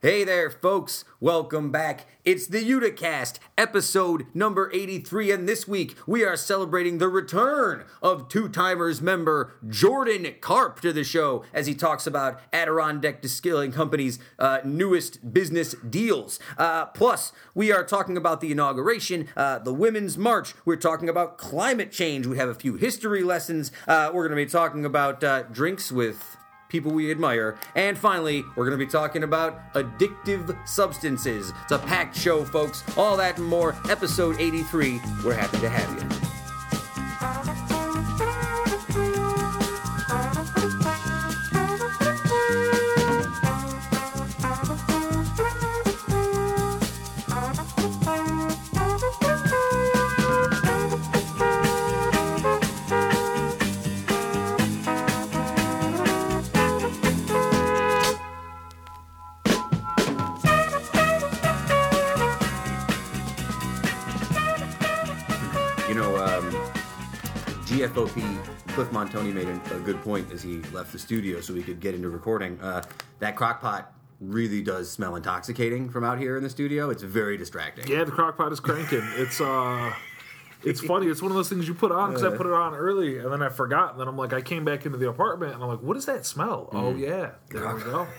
Hey there, folks. Welcome back. It's the Uticast, episode number 83, and this week we are celebrating the return of Two Timers member Jordan Karp to the show as he talks about Adirondack Distilling Company's uh, newest business deals. Uh, plus, we are talking about the inauguration, uh, the Women's March. We're talking about climate change. We have a few history lessons. Uh, we're going to be talking about uh, drinks with people we admire. And finally, we're going to be talking about addictive substances. It's a packed show, folks. All that and more. Episode 83. We're happy to have you. Montoni made a, good point as he left the studio so we could get into recording. Uh, that crock pot really does smell intoxicating from out here in the studio. It's very distracting. Yeah, the crock pot is cranking. It's uh it's funny. It's one of those things you put on because I put it on early and then I forgot. And then I'm like, I came back into the apartment and I'm like, what does that smell? Oh yeah, there we go.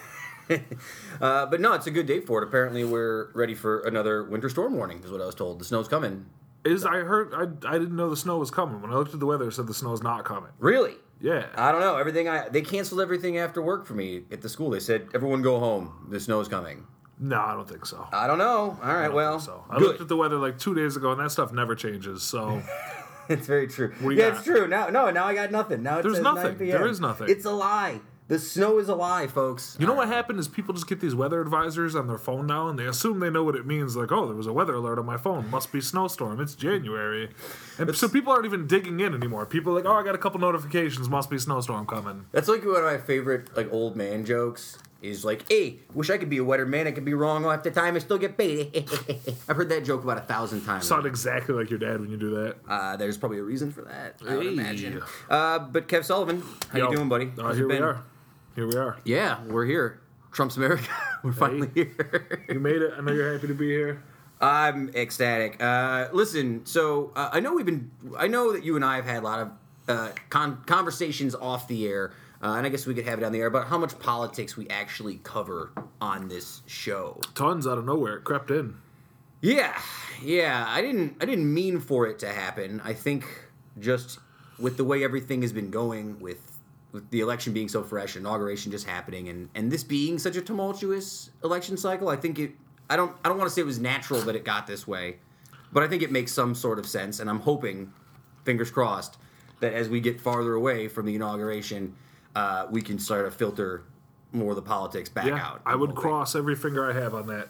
Uh, but no, it's a good date for it. Apparently, we're ready for another winter storm warning, is what I was told. The snow's coming. Is I heard I, I didn't know the snow was coming. When I looked at the weather, it said the snow's not coming. Really? Yeah, I don't know. Everything I they canceled everything after work for me at the school. They said everyone go home. The snow's coming. no, I don't think so. I I don't know. All right, don't well, think so I good. looked at the weather like two days ago, and that stuff never changes. So It's very true. What do you yeah, got? it's true. Now, no, now I got nothing. Now it There's says nothing. 9 p.m. There is nothing. It's a lie. The snow is a lie, folks. You know what happened is people just get these weather advisors on their phone now, and they assume they know what it means. Like, oh, there was a weather alert on my phone. Must be snowstorm. It's January, and so people aren't even digging in anymore. People are like, oh, I got a couple notifications. Must be snowstorm coming. That's like one of my favorite like old man jokes. Is like, hey, wish I could be a wetter man. I could be wrong half the time and still get paid. I've heard that joke about a thousand times. Sound exactly like your dad when you do that. Uh, there's probably a reason for that. I would Hey. imagine. Uh, but Kev Sullivan, how Yo. you doing, buddy? Uh, How's it here we been? are. Here we are. Yeah, we're here. Trump's America. we're finally here. You made it. I know you're happy to be here. I'm ecstatic. Uh, listen, so uh, I know we've been. I know that you and I have had a lot of uh, con- conversations off the air, uh, and I guess we could have it on the air about how much politics we actually cover on this show. Tons out of nowhere. It crept in. Yeah, yeah. I didn't. I didn't mean for it to happen. I think just with the way everything has been going, with with the election being so fresh, inauguration just happening, and and this being such a tumultuous election cycle, I think it. I don't. I don't want to say it was natural that it got this way, but I think it makes some sort of sense, and I'm hoping, fingers crossed, that as we get farther away from the inauguration, uh, we can start to filter more of the politics back Yeah, out. I would hoping. cross every finger I have on that.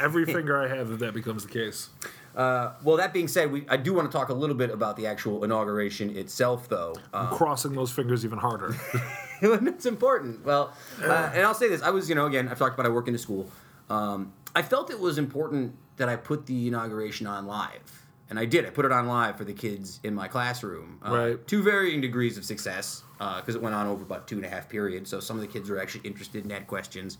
every finger I have if that becomes the case. Uh, well, that being said, we, I do want to talk a little bit about the actual inauguration itself, though. Um, Crossing those fingers even harder. it's important. Well, uh, and I'll say this: I was, you know, again, I've talked about I work in a school. Um, I felt it was important that I put the inauguration on live, and I did. I put it on live for the kids in my classroom. Uh, Right. To varying degrees of success, because it went on over about two and a half periods. So some of the kids were actually interested and had questions.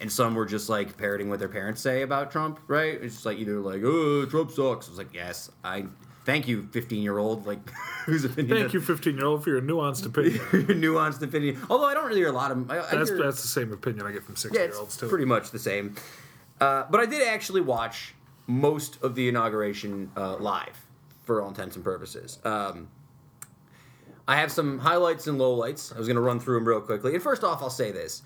And some were just like parroting what their parents say about Trump, right? It's just like either like, "Oh, Trump sucks." I was like, "Yes, I thank you, fifteen-year-old." Like, whose opinion? Thank you, 15 year old, for your nuanced opinion. Your nuanced opinion. Although I don't really hear a lot of. I, I That's hear, that's the same opinion I get from 60 yeah, year olds too. It's pretty much the same. Uh, but I did actually watch most of the inauguration uh, live, for all intents and purposes. Um, I have some highlights and lowlights. I was going to run through them real quickly. And first off, I'll say this: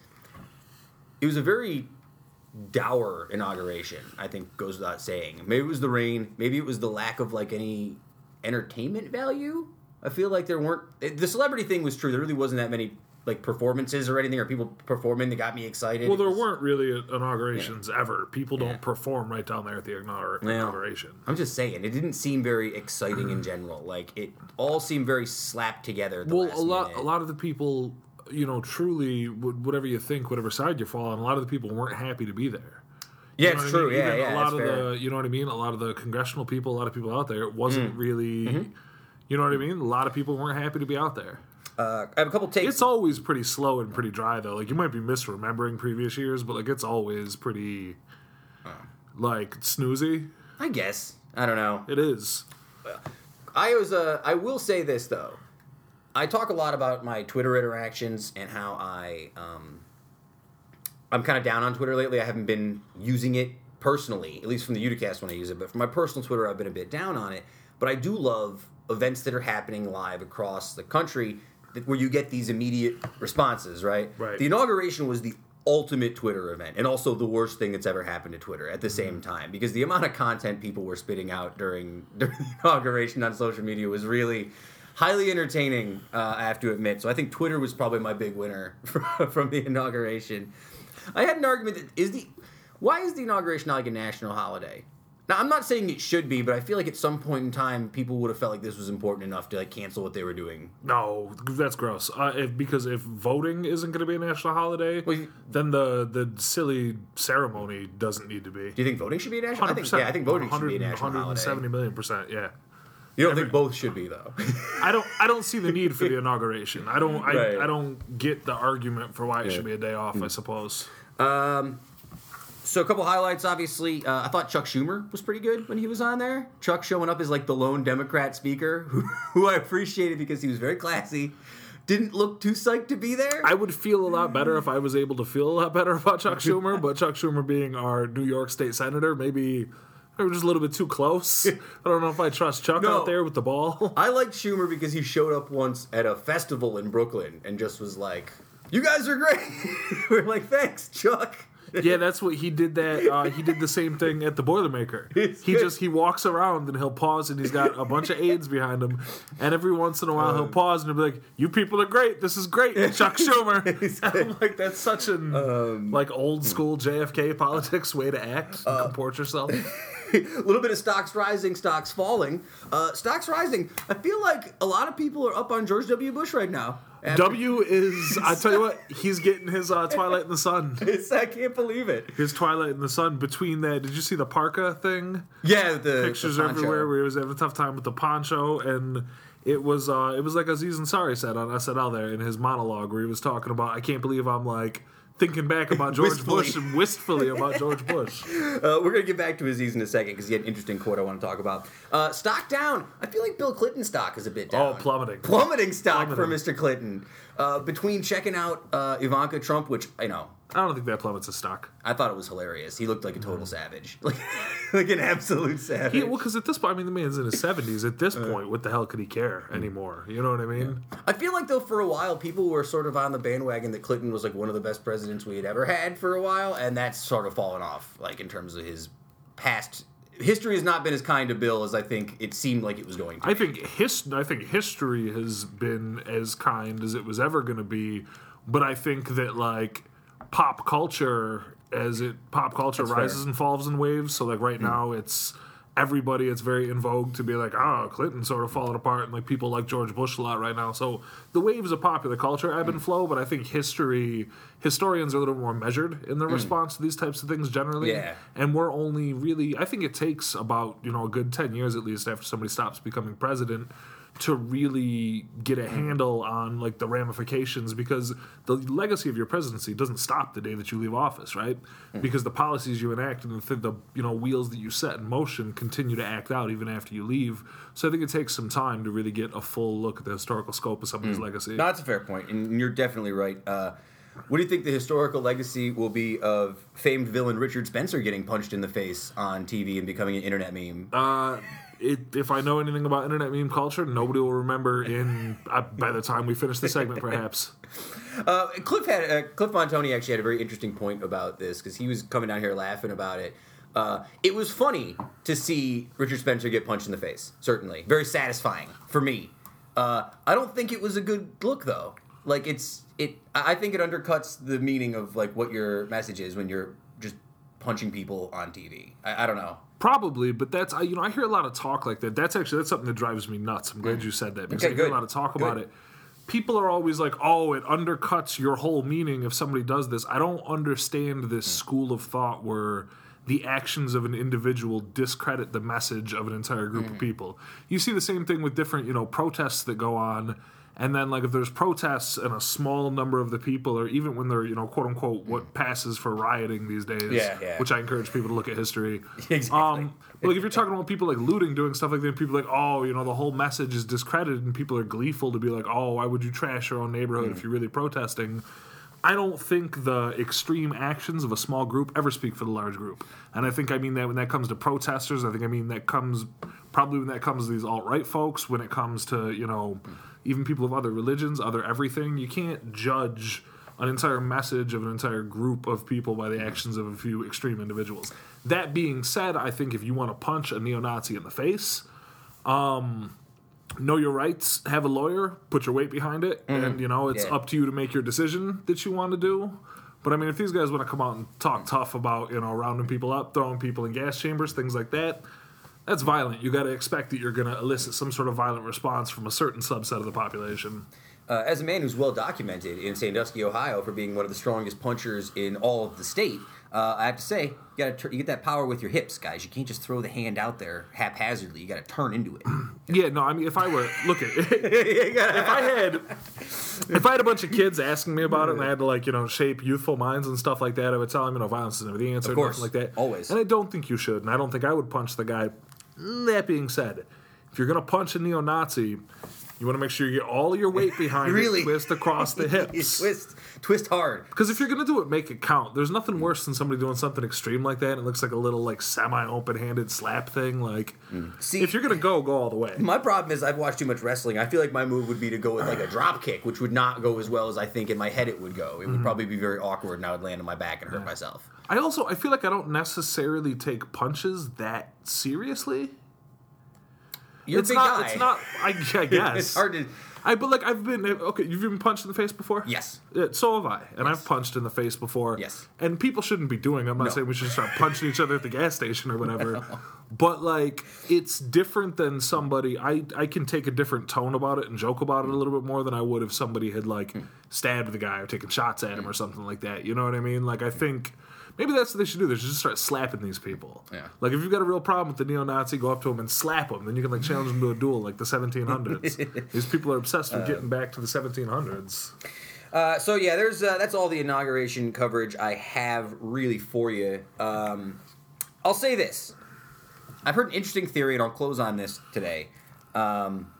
it was a very dour inauguration. I think goes without saying. Maybe it was the rain. Maybe it was the lack of like any entertainment value. I feel like there weren't. Eh, the celebrity thing was true. There really wasn't that many like performances or anything, or people performing that got me excited. Well, there was- weren't really inaugurations ever. People don't Yeah. perform right down there at the inaugur- Yeah. inauguration. I'm just saying, it didn't seem very exciting in general. Like it all seemed very slapped together. The Well, a lot, minute. a lot of the people, you know, truly, whatever you think, whatever side you fall on, a lot of the people weren't happy to be there. Yeah, You know it's what I true. mean? Yeah, yeah, a lot of fair. Mm. the, you know what I mean. A lot of the congressional people, a lot of people out there, it wasn't really, Mm-hmm. you know what I mean. A lot of people weren't happy to be out there. Uh, I have a couple takes. It's always pretty slow and pretty dry though. Like you might be misremembering previous years, but like it's always pretty like snoozy. I guess I don't know. It is. I was uh, I will say this though. I talk a lot about my Twitter interactions and how I um, I'm kind of down on Twitter lately. I haven't been using it personally, at least from the Uticast when I use it. But for my personal Twitter, I've been a bit down on it. But I do love events that are happening live across the country that, where you get these immediate responses. Right. Right. The inauguration was the ultimate Twitter event and also the worst thing that's ever happened to Twitter at the same time because the amount of content people were spitting out during during the inauguration on social media was really highly entertaining. Uh, I have to admit. So I think Twitter was probably my big winner from the inauguration. I had an argument that is the why is the inauguration not like a national holiday? Now I'm not saying it should be, but I feel like at some point in time people would have felt like this was important enough to like cancel what they were doing. No, that's gross. Uh, if, because if voting isn't going to be a national holiday, Well, you- then the the silly ceremony doesn't need to be. Do you think voting should be a national? I think, yeah, I think voting should be a national holiday. 170 million percent. Yeah. You don't think both should be though? I don't. I don't see the need for the inauguration. I don't. I, Right. I don't get the argument for why it should be a day off. Mm. I suppose. Um, So a couple highlights, obviously. Uh, I thought Chuck Schumer was pretty good when he was on there. Chuck showing up as like the lone Democrat speaker, who, who I appreciated because he was very classy. Didn't look too psyched to be there. I would feel a lot better if I was able to feel a lot better about Chuck Schumer. but Chuck Schumer being our New York State senator, maybe they were just a little bit too close. I don't know if I trust Chuck No. out there with the ball. I like Schumer because he showed up once at a festival in Brooklyn and just was like, "You guys are great." We're like, "Thanks, Chuck." yeah, that's what he did. That uh, he did the same thing at the Boilermaker. It's He good. just he walks around and he'll pause and he's got a bunch of aides behind him, and every once in a while he'll uh. pause and he'll be like, "You people are great. This is great." Chuck Schumer. I'm like, that's such an um, like old school JFK politics way to act, and uh, comport yourself. A little bit of stocks rising, stocks falling. Uh, stocks rising. I feel like a lot of people are up on George W. Bush right now. W is I tell you what, he's getting his uh, Twilight in the Sun. It's- I can't believe it. His Twilight in the Sun. Between that, did you see the parka thing? Yeah, the Pictures the everywhere where he was having a tough time with the poncho, and it was uh, it was like Aziz Ansari said on SNL there in his monologue where he was talking about I can't believe I'm like thinking back about George Wistfully. Bush and wistfully about George Bush. Uh, we're gonna get back to Aziz in a second because he had an interesting quote I want to talk about. Uh, stock down. I feel like Bill Clinton's stock is a bit down. Oh, plummeting. Plummeting stock for Mr. Clinton. Uh, between checking out uh, Ivanka Trump, which I know I don't think that plummets his stock. I thought it was hilarious. He looked like a total savage, like like an absolute savage. He, well, because at this point, I mean, the man's in his seventies. At this uh. point, what the hell could he care anymore? You know what I mean? I feel like though for a while people were sort of on the bandwagon that Clinton was like one of the best presidents we had ever had for a while, and that's sort of fallen off, like in terms of his past. History has not been as kind to Bill as I think it seemed like it was going to. I think his I think history has been as kind as it was ever going to be, but I think that like pop culture as it pop culture That's fair. Hmm. rises and falls in waves. So like right now it's everybody it's very in vogue to be like oh Clinton sort of falling apart and like people like George Bush a lot right now. So the waves of popular culture ebb and flow, but I think history historians are a little more measured in their response to these types of things generally. Hmm. Yeah. And we're only really, I think it takes about, you know, a good 10 years at least after somebody stops becoming president to really get a handle on like the ramifications because the legacy of your presidency doesn't stop the day that you leave office, right? Because the policies you enact and the, the you know wheels that you set in motion continue to act out even after you leave. So I think it takes some time to really get a full look at the historical scope of somebody's legacy. No, that's a fair point, and you're definitely right. Uh, what do you think the historical legacy will be of famed villain Richard Spencer getting punched in the face on TV and becoming an internet meme? Uh, it, if I know anything about internet meme culture, nobody will remember in uh, by the time we finish the segment, perhaps. Uh, Cliff had uh, Cliff Montoni actually had a very interesting point about this because he was coming down here laughing about it. Uh, it was funny to see Richard Spencer get punched in the face. Certainly, very satisfying for me. Uh, I don't think it was a good look though. Like it's it. I I think it undercuts the meaning of like what your message is when you're just punching people on TV. I, I don't know. Probably, but that's I you know I hear a lot of talk like that. That's actually that's something that drives me nuts. I'm glad mm. you said that because Okay, I hear good. a lot of talk about it. People are always like, "Oh, it undercuts your whole meaning if somebody does this." I don't understand this mm. school of thought where the actions of an individual discredit the message of an entire group of mm. people. You see the same thing with different, you know, protests that go on And then, like, if there's protests and a small number of the people, or even when they're, you know, quote unquote, what passes for rioting these days, Yeah, yeah. which I encourage people to look at history. Exactly. Um, but like, if you're talking about people like looting, doing stuff like that, people are like, oh, you know, the whole message is discredited, and people are gleeful to be like, oh, why would you trash your own neighborhood Mm. if you're really protesting? I don't think the extreme actions of a small group ever speak for the large group. And I think I mean that when that comes to protesters, I think I mean that comes probably when that comes to these alt right folks, when it comes to, you know, even people of other religions, other everything. You can't judge an entire message of an entire group of people by the actions of a few extreme individuals. That being said, I think if you want to punch a neo Nazi in the face, um, know your rights, have a lawyer, put your weight behind it, mm-hmm. and you know it's Yeah. up to you to make your decision that you want to do. But I mean, if these guys want to come out and talk tough about you know rounding people up, throwing people in gas chambers, things like that, that's violent. You got to expect that you're going to elicit some sort of violent response from a certain subset of the population. Uh, as a man who's well documented in Sandusky, Ohio, for being one of the strongest punchers in all of the state, uh, I have to say, you got to you get that power with your hips, guys. You can't just throw the hand out there haphazardly. You got to turn into it. Yeah, no, I mean, if I were look at if I had if I had a bunch of kids asking me about it and I had to like you know shape youthful minds and stuff like that, I would tell them you know violence is never the answer, Of course, nothing like that. always. and I don't think you should, and I don't think I would punch the guy. That being said, if you're gonna punch a neo-Nazi, you want to make sure you get all your weight behind Really? it, twist across the hips. twist, twist hard. Because if you're gonna do it, make it count. There's nothing worse than somebody doing something extreme like that. And it looks like a little like semi-open-handed slap thing. Like, mm. See- if you're gonna go, go all the way. My problem is I've watched too much wrestling. I feel like my move would be to go with like a drop kick, which would not go as well as I think in my head it would go. It would mm-hmm. probably be very awkward, and I would land on my back and hurt myself. I also I feel like I don't necessarily take punches that seriously. You're it's a big not. guy. It's not. I, I guess it's hard to. I but like I've been okay. You've been punched in the face before. Yes. Yeah, so have I, and I've punched in the face before. Yes. And people shouldn't be doing. I'm not No. saying we should start punching each other at the gas station or whatever. But like, it's different than somebody. I I can take a different tone about it and joke about it a hmm. little bit more than I would if somebody had like Hmm. stabbed the guy or taken shots at him hmm. or something like that. You know what I mean? Like I hmm. think. Maybe that's what they should do. They should just start slapping these people. Yeah. Like if you've got a real problem with the neo-Nazi, go up to him and slap him. Then you can like challenge him to a duel like the 1700s. these people are obsessed with getting back to the 1700s. Uh, so yeah, there's uh, that's all the inauguration coverage I have really for you. Um, I'll say this: I've heard an interesting theory, and I'll close on this today. Um,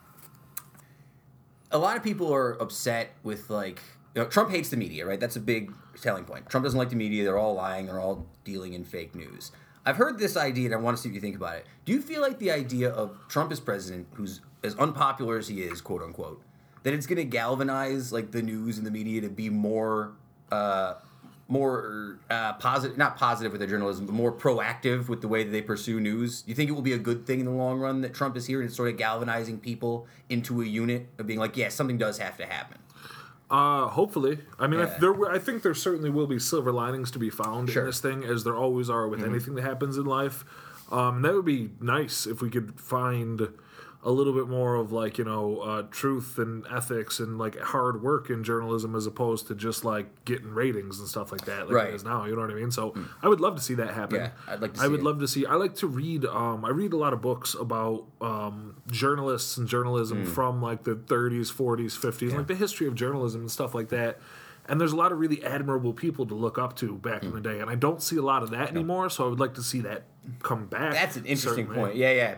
a lot of people are upset with like you know, Trump hates the media, right? That's a big telling point. Trump doesn't like the media; they're all lying, they're all dealing in fake news. I've heard this idea, and I want to see what you think about it. Do you feel like the idea of Trump as president, who's as unpopular as he is, quote unquote, that it's going to galvanize like the news and the media to be more, uh, more uh, positive, not positive with their journalism, but more proactive with the way that they pursue news? Do you think it will be a good thing in the long run that Trump is here and it's sort of galvanizing people into a unit of being like, yeah, something does have to happen? Uh, hopefully. I mean, Yeah. I, there, I think there certainly will be silver linings to be found Sure. Mm-hmm. in this thing, as there always are with anything that happens in life. Um, that would be nice if we could find a little bit more of like you know uh, truth and ethics and like hard work in journalism as opposed to just like getting ratings and stuff like that like Right. it is now you know what i mean so i would love to see that happen Yeah, I'd like to i would it. love to see i like to read um, i read a lot of books about um, journalists and journalism Mm. from like the 30s 40s 50s like the history of journalism and stuff like that and there's a lot of really admirable people to look up to back in Mm. the day and i don't see a lot of that anymore so i would like to see that come back That's an interesting certainly. point. Yeah, yeah.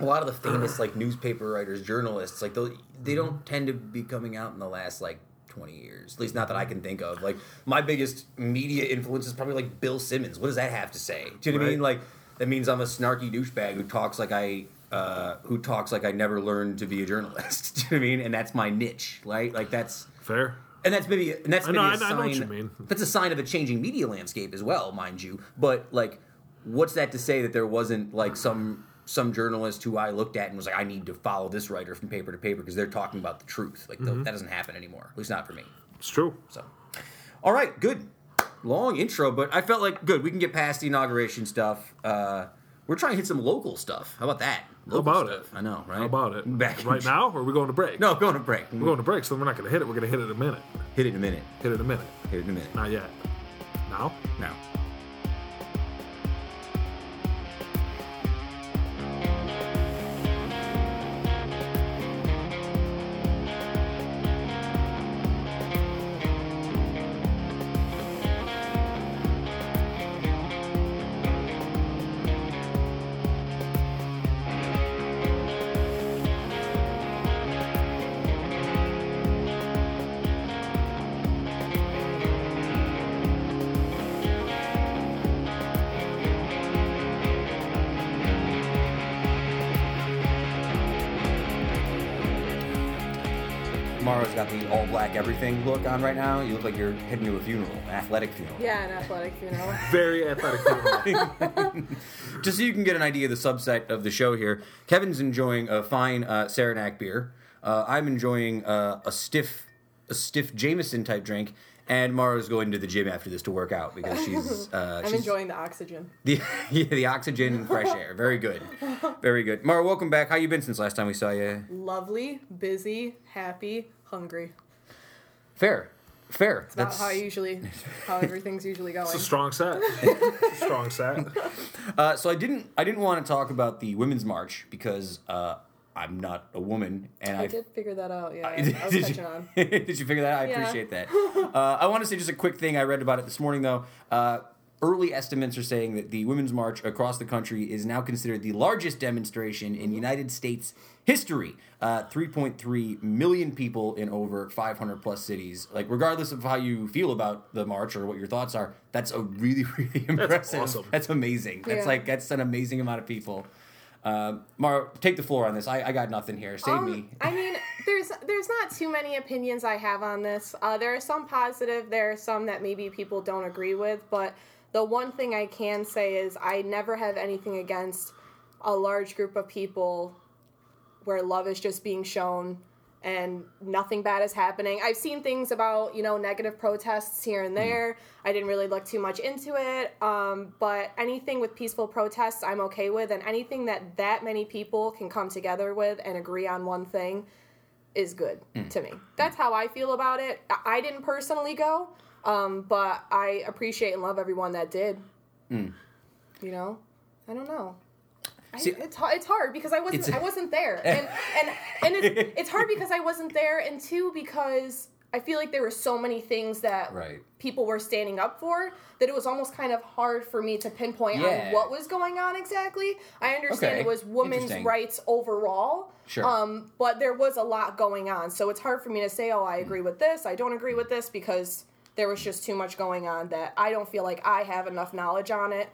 A lot of the famous like newspaper writers, journalists, like they they don't tend to be coming out in the last like 20 years. At least not that I can think of. Like my biggest media influence is probably like Bill Simmons. What does that have to say? Do you know what I mean? Like that means I'm a snarky douchebag who talks like I uh, who talks like I never learned to be a journalist. Do you know what I mean? And that's my niche, right? Like that's fair and that's maybe and that's maybe know- a I sign. I know what you mean. That's a sign of a changing media landscape as well, mind you. But like, what's that to say that there wasn't like some some journalist who I looked at and was like, I need to follow this writer from paper to paper because they're talking about the truth. Like Mm-hmm. th- that doesn't happen anymore. At least not for me. it's true So, all right, good, long intro, but I felt like good. We can get past the inauguration stuff. Uh, we're trying to hit some local stuff. How about that? How about stuff. it? I know, right? How about it? Back right now, or are we going to break? No, going to break. We're going to break, so we're not going to hit it. We're going to hit it in a minute. Hit it in a minute. Hit it in a minute. Hit it in a minute. Not yet. Now? Now. All black everything look on right now. You look like you're heading to a funeral, an athletic funeral. Yeah, an athletic funeral. Very athletic. funeral. Just so you can get an idea of the subset of the show here, Kevin's enjoying a fine uh, Saranac beer. Uh, I'm enjoying uh, a stiff, a stiff Jameson type drink, and Marra's going to the gym after this to work out because she's. Uh, I'm she's enjoying the oxygen. the yeah, the oxygen and fresh air. Very good, very good. Marra, welcome back. How you been since last time we saw you? Lovely, busy, happy, hungry. Fair, fair. It's That's how I usually, how everything's usually going. It's a strong set. It's a strong set. Uh, so I didn't I didn't want to talk about the women's march because uh, I'm not a woman and I I did figure that out. Yeah, I did, was did catching you, on. did you figure that out? I Yeah. appreciate that. Uh, I want to say just a quick thing. I read about it this morning though. Uh, early estimates are saying that the women's march across the country is now considered the largest demonstration in United States history. Uh, 3.3 million people in over 500 plus cities. Like regardless of how you feel about the march or what your thoughts are, that's a really really impressive. That's, awesome. That's amazing. That's Yeah. like that's an amazing amount of people. Um, Marra, take the floor on this. I, I got nothing here. Save Um, me. I mean, there's there's not too many opinions I have on this. Uh, there are some positive. There are some that maybe people don't agree with. But the one thing I can say is I never have anything against a large group of people where love is just being shown and nothing bad is happening. I've seen things about, you know, negative protests here and there. I didn't really look too much into it. Um, but anything with peaceful protests, I'm okay with. And anything that that many people can come together with and agree on one thing is good to me. That's how I feel about it. I didn't personally go, um, but I appreciate and love everyone that did. You know? I don't know. I, it's hard, it's hard because I wasn't I wasn't there and and and it's, it's hard because I wasn't there and two because I feel like there were so many things that Right. people were standing up for that it was almost kind of hard for me to pinpoint Yeah. on what was going on exactly. I understand Okay. it was women's rights overall. Sure. Um, but there was a lot going on. So it's hard for me to say, oh, I agree with this, I don't agree with this because there was just too much going on that I don't feel like I have enough knowledge on it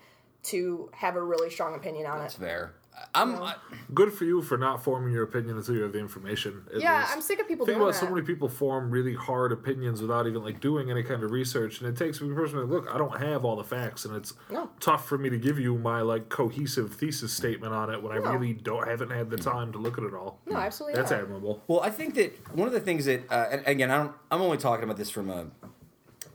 to have a really strong opinion on That's it. fair. I'm. I, Good for you for not forming your opinion until you have the information. Yeah, least. I'm sick of people Think doing about that. so many people form really hard opinions without even like doing any kind of research, and it takes me personally. Look, I don't have all the facts, and it's No. tough for me to give you my like cohesive thesis statement on it when I really don't haven't had the time to look at it all. No, absolutely That's not. admirable. well, I think that one of the things that, uh, and again, I don't. I'm only talking about this from a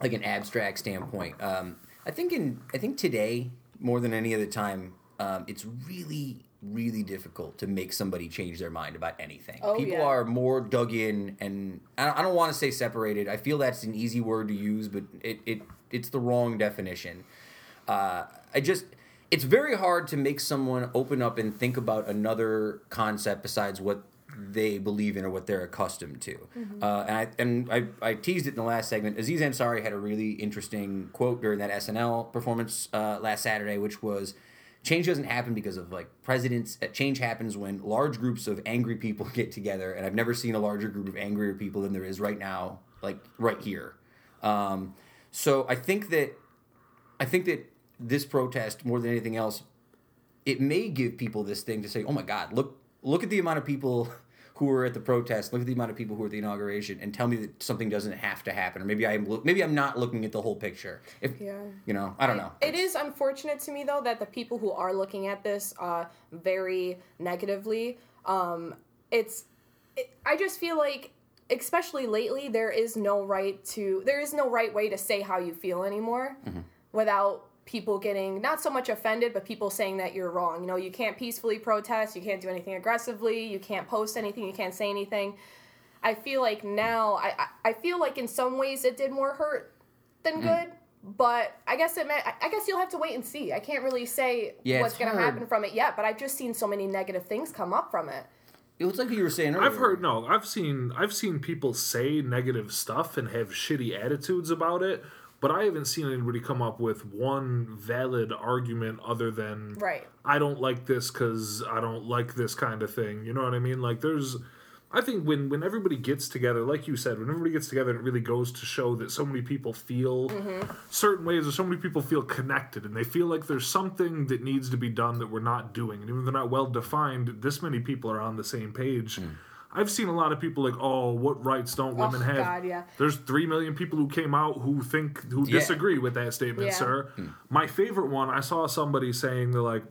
like an abstract standpoint. Um, I think in I think today more than any other time, um, it's really really difficult to make somebody change their mind about anything. Oh, People yeah. are more dug in, and I don't, don't want to say separated. I feel that's an easy word to use, but it, it it's the wrong definition. uh, I just it's very hard to make someone open up and think about another concept besides what they believe in or what they're accustomed to. Uh, and I and I, I teased it in the last segment. Aziz Ansari had a really interesting quote during that SNL performance uh, last Saturday, which was. Change doesn't happen because of like presidents. uh, Change happens when large groups of angry people get together, and I've never seen a larger group of angrier people than there is right now, like right here. Um, so I think that I think that this protest, more than anything else, it may give people this thing to say, "Oh my God, look look at the amount of people who were at the protest. Look at the amount of people who were at the inauguration, and tell me that something doesn't have to happen, or maybe I'm look, maybe I'm not looking at the whole picture. If Yeah. you know, I don't know. It is unfortunate to me though that the people who are looking at this uh, very negatively, um, it's, it, I just feel like, especially lately, there is no right to, there is no right way to say how you feel anymore, without people getting not so much offended, but people saying that you're wrong. You know, you can't peacefully protest, you can't do anything aggressively, you can't post anything, you can't say anything. I feel like now, I, I, I feel like in some ways it did more hurt than mm. good. But I guess it meant, I- I guess you'll have to wait and see. I can't really say Yeah, what's going to happen from it yet. But I've just seen so many negative things come up from it. It was like you were saying earlier. I've heard no. I've seen I've seen people say negative stuff and have shitty attitudes about it, but I haven't seen anybody come up with one valid argument other than Right. I don't like this because I don't like this kind of thing. You know what I mean? Like there's. I think when, when everybody gets together, like you said, when everybody gets together, it really goes to show that so many people feel mm-hmm. certain ways, or so many people feel connected, and they feel like there's something that needs to be done that we're not doing. And even if they're not well defined, this many people are on the same page. Hmm. I've seen a lot of people like, oh, what rights don't Oh, women have? God, yeah. There's three million people who came out who think who Yeah. disagree with that statement, Yeah. sir. Hmm. My favorite one, I saw somebody saying they're like,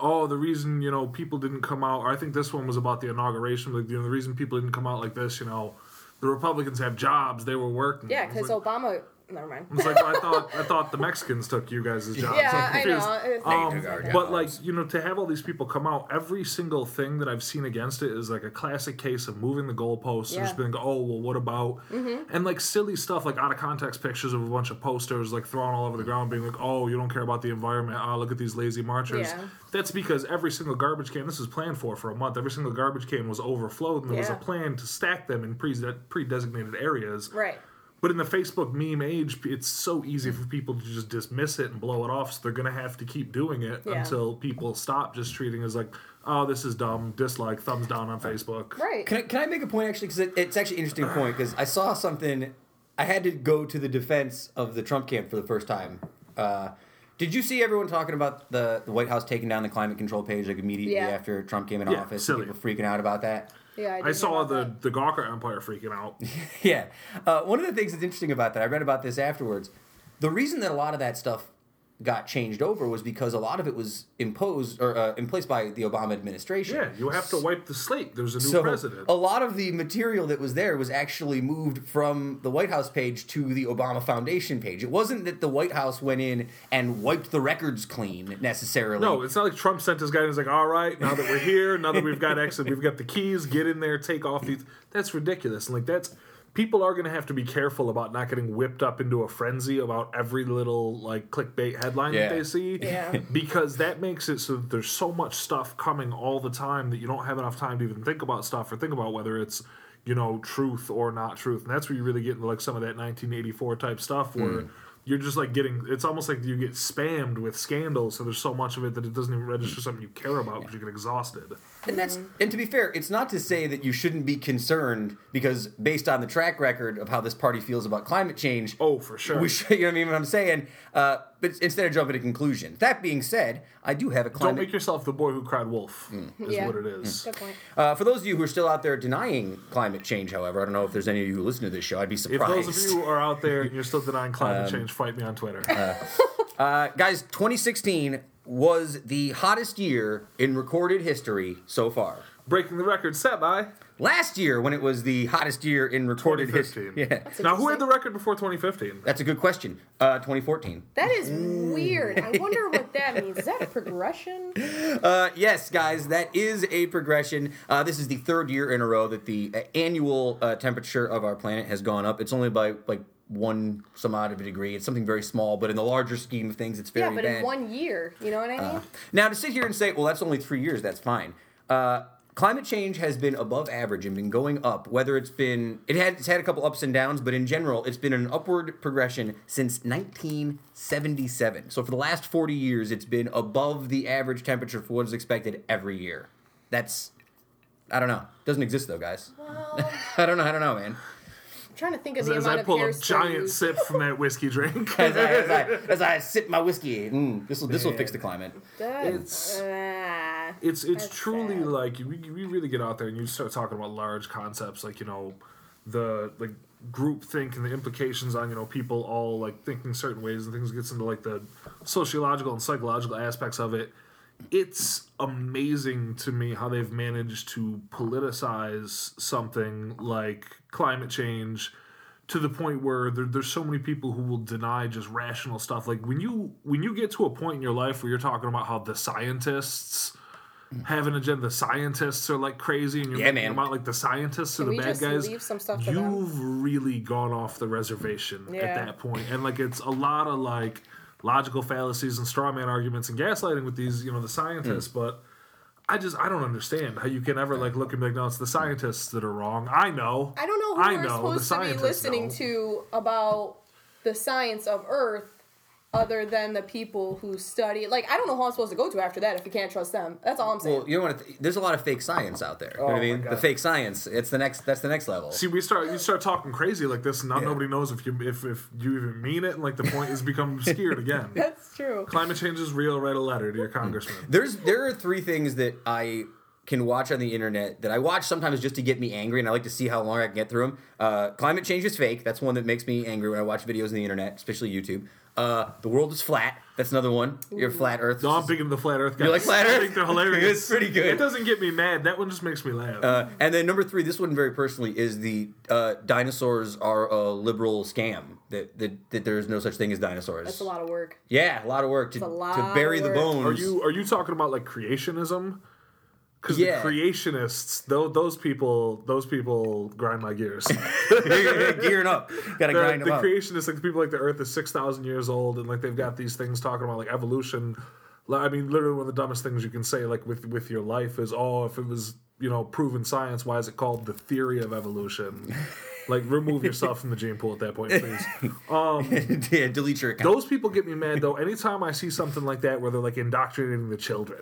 oh, the reason you know people didn't come out, or I think this one was about the inauguration. Like, you know, the reason people didn't come out like this, you know, the Republicans have jobs, they were working. Yeah, because like, Obama. Never mind. it's like I thought. I thought the Mexicans took you guys' jobs. Yeah, I'm I know. It's- Um, but like you know, to have all these people come out, every single thing that I've seen against it is like a classic case of moving the goalposts. Yeah. There's been oh well, what about? And like silly stuff, like out of context pictures of a bunch of posters like thrown all over the ground, being like, oh, you don't care about the environment. Oh, look at these lazy marchers. Yeah. That's because every single garbage can. This was planned for for a month. Every single garbage can was overflowed, and there was a plan to stack them in pre pre-designated areas. Right. But in the Facebook meme age, it's so easy for people to just dismiss it and blow it off. So they're gonna have to keep doing it Yeah. until people stop just treating it as like, oh, this is dumb. Dislike, thumbs down on Facebook. Right. Can I, can I make a point actually? Because it, it's actually an interesting point. Because I saw something. I had to go to the defense of the Trump camp for the first time. Uh, did you see everyone talking about the, the White House taking down the climate control page like immediately Yeah. after Trump came in Yeah, office? silly. People freaking out about that. Yeah. I did hear saw the that. the Gawker Empire freaking out. yeah. Uh, one of the things that's interesting about that, I read about this afterwards. The reason that a lot of that stuff got changed over was because a lot of it was imposed or uh, in place by the Obama administration. Yeah, you have to wipe the slate. There's a new So president. a lot of the material that was there was actually moved from the White House page to the Obama Foundation page. It wasn't that the White House went in and wiped the records clean necessarily. No, it's not like Trump sent his guy and was like, all right, now that we're here, now that we've got exit, we've got the keys, get in there, take off these. That's ridiculous. And like that's people are gonna have to be careful about not getting whipped up into a frenzy about every little like clickbait headline Yeah. that they see. Yeah. Because that makes it so that there's so much stuff coming all the time that you don't have enough time to even think about stuff or think about whether it's you know, truth or not truth. And that's where you really get into like some of that 1984 type stuff where hmm. you're just like getting, it's almost like you get spammed with scandals. So there's so much of it that it doesn't even register something you care about because you get exhausted. And that's and to be fair, it's not to say that you shouldn't be concerned because based on the track record of how this party feels about climate change, Oh, for sure. we should, you know what I mean? What I'm saying, uh, but instead of jumping to conclusions. That being said, I do have a climate. Don't make yourself the boy who cried wolf, is Yeah. what it is. Good point. Uh, for those of you who are still out there denying climate change, however, I don't know if there's any of you who listen to this show. I'd be surprised. If those of you are out there and you're still denying climate change, fight me on Twitter. Uh, guys, 2016 was the hottest year in recorded history so far. Breaking the record set by Last year, when it was the hottest year in recorded history, 2015. yeah, Now, who had the record before 2015? that's a good question. Uh, 2014. That is weird. I wonder what that means. Is that a progression? Uh, yes, guys, that is a progression. Uh, this is the third year in a row that the uh, annual uh, temperature of our planet has gone up. It's only by like one some odd of a degree. It's something very small, but in the larger scheme of things, it's very Yeah, but bad. in one year. You know what I mean? Now, to sit here and say, well, that's only three years, that's fine. Uh, climate change has been above average and been going up. Whether it's been, it had, it's had a couple ups and downs, but in general, it's been an upward progression since 1977. So for the last 40 years, it's been above the average temperature for what is expected every year. That's, I don't know. Doesn't exist though, guys. I don't know. I don't know, man. I'm trying to think of As, the as amount I of pull a giant stews. sip from that whiskey drink. As I, as I, as I sip my whiskey, mm, this will this will fix the climate. That- It's- ah. it's it's That's truly sad. like we, we really get out there and you start talking about large concepts like you know the like group think and the implications on you know people all like thinking certain ways and things gets into like the sociological and psychological aspects of it it's amazing to me how they've managed to politicize something like climate change to the point where there, there's so many people who will deny just rational stuff like when you when you get to a point in your life where you're talking about how the scientists have an agenda the scientists are like crazy and you're Yeah, making man. them out like the scientists are Can the we bad just guys leave some stuff them? you've really gone off the reservation at that point and like it's a lot of like logical fallacies and straw man arguments and gaslighting with these you know the scientists Hmm. but I just I don't understand how you can ever like look and be like no it's the scientists that are wrong I know I don't know who I we're know, the supposed to be listening know. to about the science of Earth other than the people who study. Like, I don't know who I'm supposed to go to after that if you can't trust them. That's all I'm saying. Well, you know what? There's a lot of fake science out there. You know what Oh I my mean? The fake science. It's the next. That's the next level. See, we start you start talking crazy like this, and now Yeah. nobody knows if you if, if you even mean it, and like the point is become obscured again. That's true. Climate change is real. Write a letter to your congressman. There's there are three things that I can watch on the internet that I watch sometimes just to get me angry, and I like to see how long I can get through them. Uh, Climate change is fake. That's one that makes me angry when I watch videos on the internet, especially YouTube. Uh, the world is flat. That's another one. You're flat Earth. No, I'm big into the flat Earth guys. You like flat Earth? I think they're hilarious. It's pretty good. It doesn't get me mad. That one just makes me laugh. Uh, and then number three, this one very personally is the uh, dinosaurs are a liberal scam. That, that that there is no such thing as dinosaurs. That's a lot of work. Yeah, a lot of work to, lot to bury of the work. bones. Are you are you talking about like creationism? Because Yeah. the creationists, those those people, those people grind my gears. gearing up? Got to the, grind the them up. The creationists, like the people like the Earth is six thousand years old, and like they've got these things talking about like evolution. I mean, literally one of the dumbest things you can say, like with with your life, is oh, if it was you know proven science, why is it called the theory of evolution? like, remove yourself from the gene pool at that point, please. Um, yeah, delete your account. Those people get me mad though. Anytime I see something like that where they're like indoctrinating the children,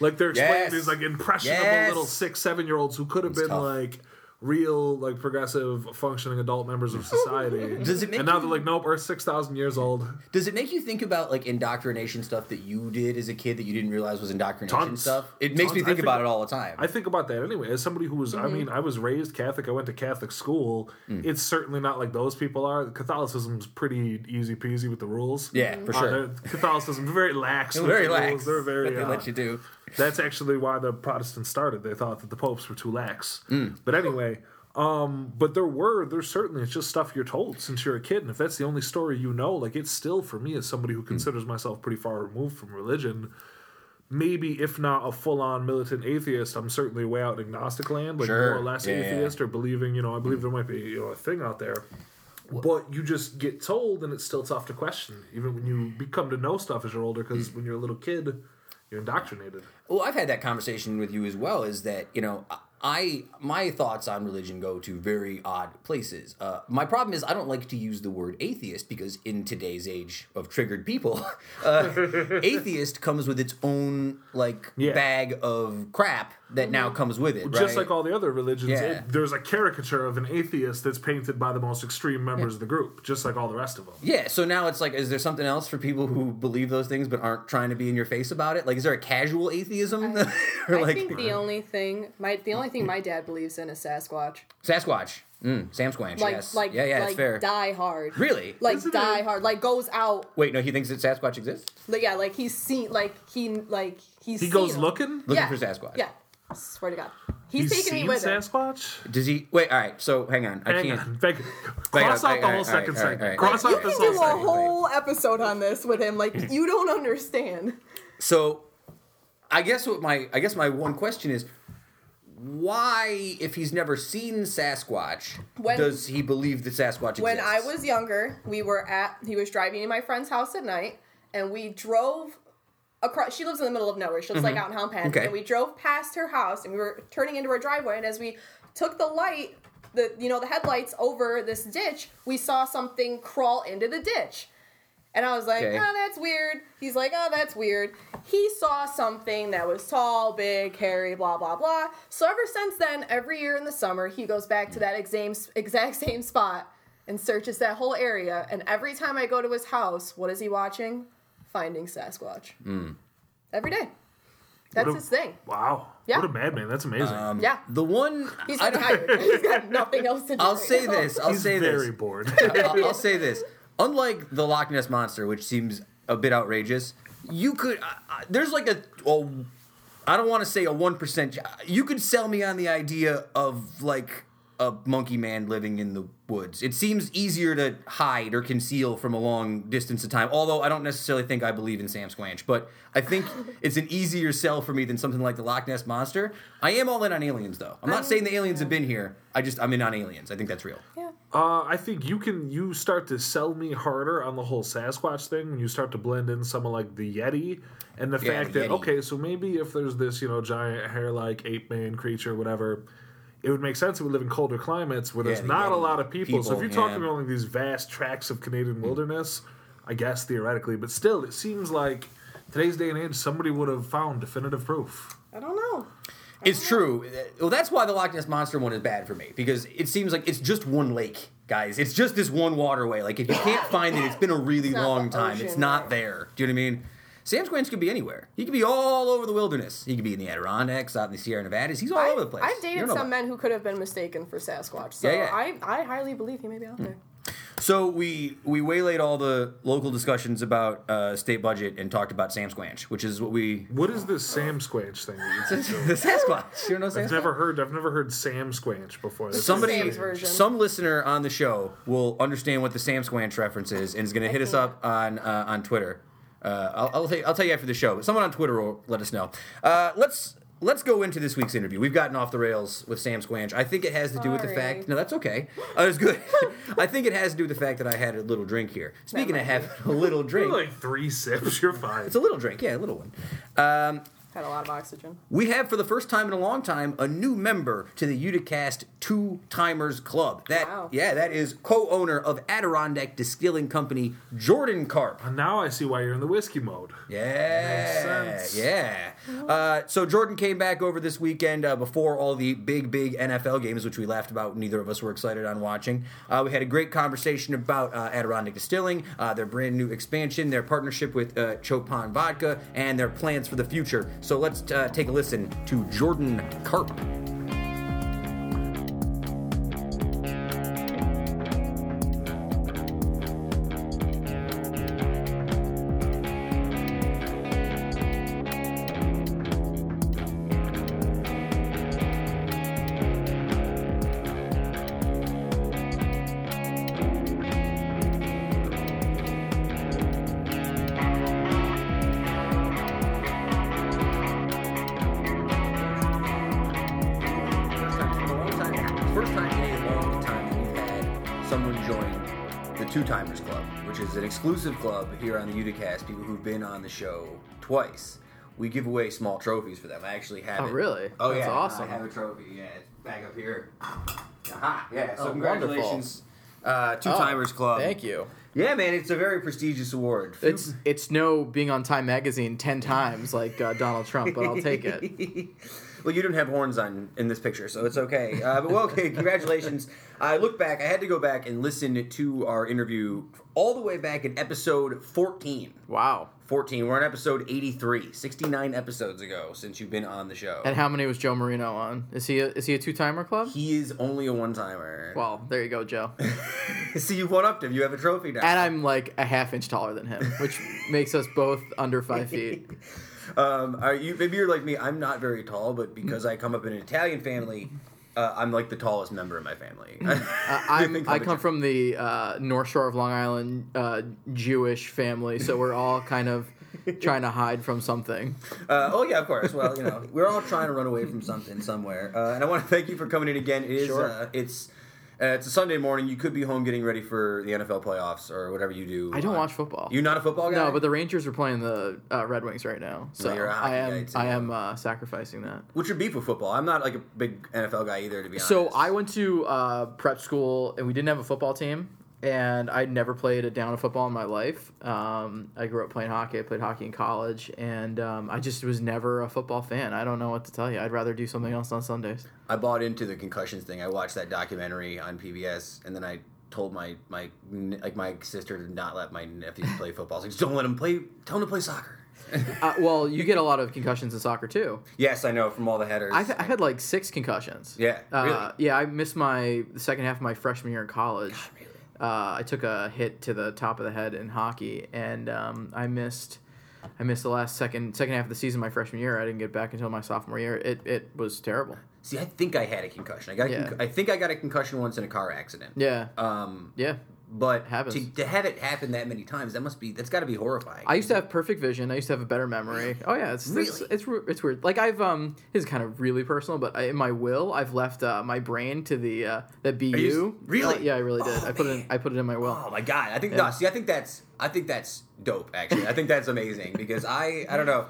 like they're explaining Yes. these like impressionable Yes. little six, seven year olds who could have been tough. like real, like progressive, functioning adult members of society. Does it make and now you- they're like, nope, Earth's six thousand years old. Does it make you think about like indoctrination stuff that you did as a kid that you didn't realize was indoctrination Tons. stuff? It makes me Tons. I think think- about it all the time. I think about that anyway. As somebody who was, Mm-hmm. I mean, I was raised Catholic. I went to Catholic school. Mm. It's certainly not like those people are. Catholicism's pretty easy peasy with the rules. Yeah, for Uh, sure. they're- Catholicism very lax. with very the lax. rules. They're very. What they uh, let you do. That's actually why the Protestants started. They thought that the popes were too lax. Mm. But anyway, um, but there were there's certainly it's just stuff you're told since you're a kid, and if that's the only story you know, like it's still for me as somebody Mm. who considers myself pretty far removed from religion. Maybe if not a full on militant atheist, I'm certainly way out in agnostic land, like Sure. more or less Yeah. atheist or believing, you know, I believe there might be you know a thing out there. But you just get told, and it's still tough to question, even when you become to know stuff as you're older. Mm. Because when you're a little kid, you're indoctrinated. Well, I've had that conversation with you as well. Is that you know I my thoughts on religion go to very odd places. Uh, my problem is I don't like to use the word atheist because in today's age of triggered people, uh, atheist comes with its own like Yeah. bag of crap that now comes with it. Just right? like all the other religions, Yeah. it- there's a caricature of an atheist that's painted by the most extreme members of the group, just like all the rest of them. Yeah, so now it's like, is there something else for people who believe those things but aren't trying to be in your face about it? Like, is there a casual atheism? or I like think the only thing my the only thing my dad believes in is Sasquatch. Sasquatch, mm, Sam Squanch, Like yes, like yeah, yeah, like that's fair. die hard. Really? Like Isn't die it- hard. Like goes out. Wait, no, he thinks that Sasquatch exists. Like, yeah, like he's seen like he like he's He seen goes him. looking. Looking yeah. for Sasquatch. Yeah. Swear to God. He's, He's taking me seen with him. Sasquatch. Does he? Wait, all right. So hang on, I Hang can't. on, Beck- cross all out the whole right, second all right, all segment. right. Cross You out can this do a whole episode on this with him. Like you don't understand. So, I guess what my I guess my one question is, why, if he's never seen Sasquatch, When- does he believe that Sasquatch exists? When I was younger, we were at he was driving to my friend's house at night, and we drove across. She lives in the middle of nowhere. She lives like mm-hmm. out in Howland Okay. and we drove past her house, and we were turning into her driveway. And as we took the light, the you know the headlights over this ditch, we saw something crawl into the ditch. And I was like, Okay. oh, that's weird. He's like, oh, that's weird. He saw something that was tall, big, hairy, blah, blah, blah. So ever since then, every year in the summer, he goes back to that exact, exact same spot and searches that whole area. And every time I go to his house, what is he watching? Finding Sasquatch. Every day. That's a- his thing. Wow. Yeah. What a madman. That's amazing. Um, Yeah. the one He's I retired. He's got nothing else to do. I'll right say now. this. I'll He's say very this. bored. I'll, I'll say this. Unlike the Loch Ness monster, which seems a bit outrageous, you could. I- there's like a. Oh, I don't want to say a one percent. You could sell me on the idea of like a monkey man living in the woods. It seems easier to hide or conceal from a long distance of time. Although I don't necessarily think I believe in Sam Squanch, but I think it's an easier sell for me than something like the Loch Ness monster. I am all in on aliens, though. I'm not saying the aliens have been here. I just I'm in on aliens. I think that's real. Yeah. Uh, I think you can you start to sell me harder on the whole Sasquatch thing when you start to blend in some of like the Yeti and the Yeah, fact the that Yeti. okay, so maybe if there's this you know giant hair like ape man creature, whatever, it would make sense if we live in colder climates where there's the not a lot of people. so if you're talking yeah. about like these vast tracts of Canadian mm. wilderness, I guess theoretically, but still, it seems like today's day and age somebody would have found definitive proof. I don't know. It's true. Well, that's why the Loch Ness monster one is bad for me because it seems like it's just one lake, guys. It's just this one waterway. Like if you can't find it, it's been a really not long the time. It's not right. there. Do you know what I mean? Sam Squanch could be anywhere. He could be all over the wilderness. He could be in the Adirondacks, out in the Sierra Nevadas. He's all I've, over the place. I've dated some about- men who could have been mistaken for Sasquatch, so Yeah, yeah. I, I highly believe he may be out there. So we we waylaid all the local discussions about uh, state budget and talked about Sam Squanch, which is what we. What is this Sam Squanch thing? that you keep the Sasquatch. You don't know I've never heard. I've never heard Sam Squanch before. This Somebody, some listener on the show will understand what the Sam Squanch reference is, and is going to hit us up on uh, on Twitter. Uh, I'll I'll, tell you, I'll tell you after the show. Someone on Twitter will let us know. Uh, let's let's go into this week's interview. We've gotten off the rails with Sam Squanch. I think it has to do with the Sorry. fact. No, that's okay. Uh, it's good. I think it has to do with the fact that I had a little drink here. Speaking of might having a little drink, like three sips. You're fine. it's a little drink. Yeah, a little one. Um, Had a lot of oxygen. we have, for the first time in a long time, a new member to the Uticast Two Timers Club. That, Wow. yeah, that is co-owner of Adirondack Distilling Company, Jordan Karp. And now I see why you're in the whiskey mode. Yeah, Makes sense. yeah. Uh, so Jordan came back over this weekend uh, before all the big, big NFL games, which we laughed about. Neither of us were excited on watching. Uh, we had a great conversation about uh, Adirondack Distilling, uh, their brand new expansion, their partnership with uh, Chopin Vodka, and their plans for the future. So let's uh, take a listen to Jordan Karp. Exclusive club here on the Uticast. People who've been on the show twice. We give away small trophies for them. I actually have Oh, it. really? Oh That's yeah, awesome. I have a trophy. Yeah, it's back up here. Aha, yeah. So Oh, congratulations, uh, Two Timers Club. Thank you. Yeah, man, it's a very prestigious award. It's it's no being on Time Magazine ten times like uh, Donald Trump, but I'll take it. well, you didn't have horns on in this picture, so it's okay. Uh, but well, okay, congratulations. I look back. I had to go back and listen to our interview all the way back in episode 14. Wow. 14. We're on episode 83. 69 episodes ago since you've been on the show. And how many was Joe Marino on? Is he a, is he a two timer club? he is only a one timer. Well, there you go, Joe. See, you won up to him. You have a trophy now. And I'm like a half inch taller than him, which makes us both under five feet. Um, are you? Maybe you're like me. I'm not very tall, but because I come up in an Italian family, uh, I'm like the tallest member in my family. Uh, I'm, I come from the uh, North Shore of Long Island uh, Jewish family, so we're all kind of trying to hide from something. Uh, oh yeah, of course. Well, you know, we're all trying to run away from something somewhere. Uh, and I want to thank you for coming in again. It is. Sure. Uh, it's. Uh, it's a Sunday morning. You could be home getting ready for the NFL playoffs or whatever you do. I don't on- watch football. You're not a football guy. No, but the Rangers are playing the uh, Red Wings right now, so hockey I am. I am uh, sacrificing that. What's your beef with football? I'm not like a big NFL guy either, to be honest. So I went to uh, prep school, and we didn't have a football team, and I'd never played a down of football in my life. Um, I grew up playing hockey. I played hockey in college, and um, I just was never a football fan. I don't know what to tell you. I'd rather do something else on Sundays. I bought into the concussions thing. I watched that documentary on PBS, and then I told my my like my sister to not let my nephew play football. So just don't let him play. Tell him to play soccer. Uh, well, you get a lot of concussions in soccer too. yes, I know from all the headers. I've, I had like six concussions. Yeah, Uh. Yeah, I missed my the second half of my freshman year in college. Uh, I took a hit to the top of the head in hockey, and um, I missed. I missed the last second second half of the season my freshman year. I didn't get back until my sophomore year. It it was terrible. See, I think I had a concussion. I got. A Yeah. concu- I think I got a concussion once in a car accident. Yeah, Um, yeah. But to, to have it happen that many times, that must be. That's got to be horrifying. I used to have perfect vision. I used to have a better memory. Oh yeah, it's it's Really? it's, re- it's weird. Like I've um, this is kind of really personal, but I, in my will, I've left uh, my brain to the uh, that BU. you- really? Uh, yeah, I really did. Oh, I put it in. I put it in my will. Oh my god! I think Yeah. no. See, I think that's I think that's dope. Actually, I think that's amazing because I I don't know.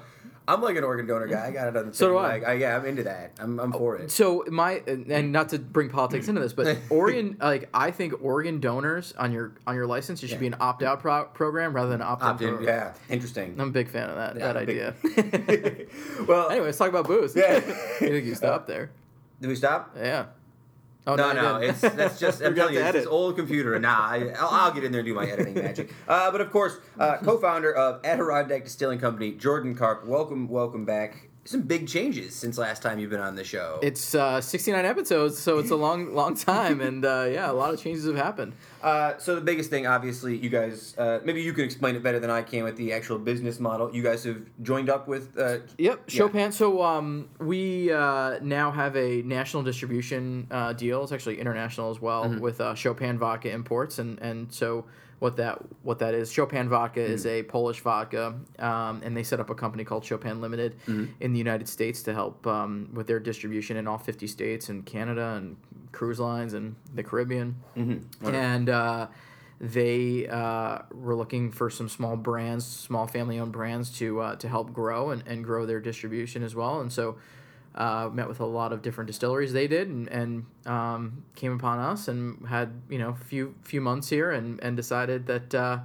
I'm like an organ donor guy. I got it on the So do I. Like, I. Yeah, I'm into that. I'm, I'm for it. So my and not to bring politics into this, but organ like I think organ donors on your on your license, it should be an opt out pro- program rather than opt in. Opt in. Yeah, interesting. I'm a big fan of that Yeah, that I'm big- idea. well, anyway, let's talk about booze. Yeah. I think you stop there. did we stop? Yeah. Oh, no, no, it's that's just I'm telling you, it's this old computer. Nah, I, I'll, I'll get in there and do my editing magic. Uh, but of course, uh, co-founder of Adirondack Distilling Company, Jordan Karp. Welcome, welcome back. Some big changes since last time you've been on the show. It's uh, 69 episodes, so it's a long, long time, and uh, yeah, a lot of changes have happened. Uh, so the biggest thing, obviously, you guys. Uh, maybe you can explain it better than I can with the actual business model. You guys have joined up with. Uh, Yep, Yeah. Chopin. So um, we uh, now have a national distribution uh, deal. It's actually international as well with uh, Chopin Vodka Imports, and and so what that what that is. Chopin Vodka is a Polish vodka, um, and they set up a company called Chopin Limited in the United States to help um, with their distribution in all fifty states and Canada and cruise lines and the Caribbean, and. Uh, they uh, were looking for some small brands, small family-owned brands to uh, to help grow and, and grow their distribution as well. And so, uh, met with a lot of different distilleries. They did, and, and um, came upon us, and had you know a few few months here, and, and decided that uh,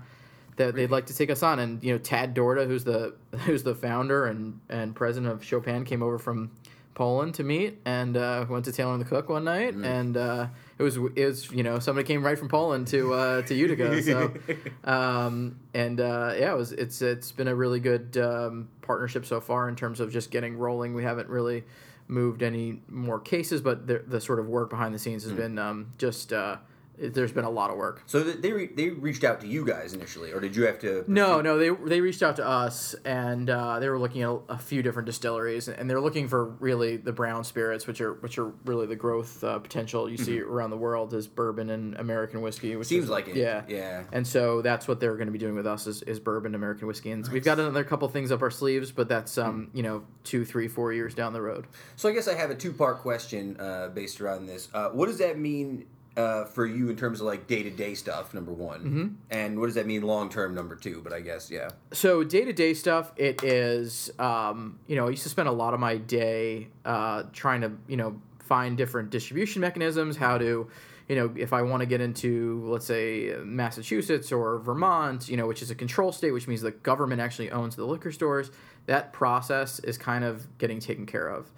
that they'd like to take us on. And you know, Tad Dorda, who's the who's the founder and and president of Chopin, came over from Poland to meet, and uh, went to Tailor and the Cook one night, and uh, it was it was you know somebody came right from Poland to uh, to Utica, so um, and uh, yeah, it was it's it's been a really good um, partnership so far in terms of just getting rolling. We haven't really moved any more cases, but the, the sort of work behind the scenes has been um, just uh, there's been a lot of work. so they re- they reached out to you guys initially, or did you have to? No, no, they they reached out to us and uh, they were looking at a, few different distilleries and they're looking for really the brown spirits, which are which are really the growth uh, potential you see around the world is bourbon and American whiskey. Which Seems is- like it. Yeah, Yeah. And so that's what they're going to be doing with us is, is bourbon American whiskey. And we've got another couple things up our sleeves, but that's um you know two, three, four years down the road. So I guess I have a two part question uh, based around this. Uh, what does that mean uh, for you in terms of like day to day stuff? Number one, Mm-hmm. and what does that mean long term? Number two. But I guess yeah. So day to day stuff, it is. Um, you know, I used to spend a lot of my day uh, trying to you know find different distribution mechanisms, how to. You know, if I want to get into, let's say, Massachusetts or Vermont, you know, which is a control state, which means the government actually owns the liquor stores, that process is kind of getting taken care of.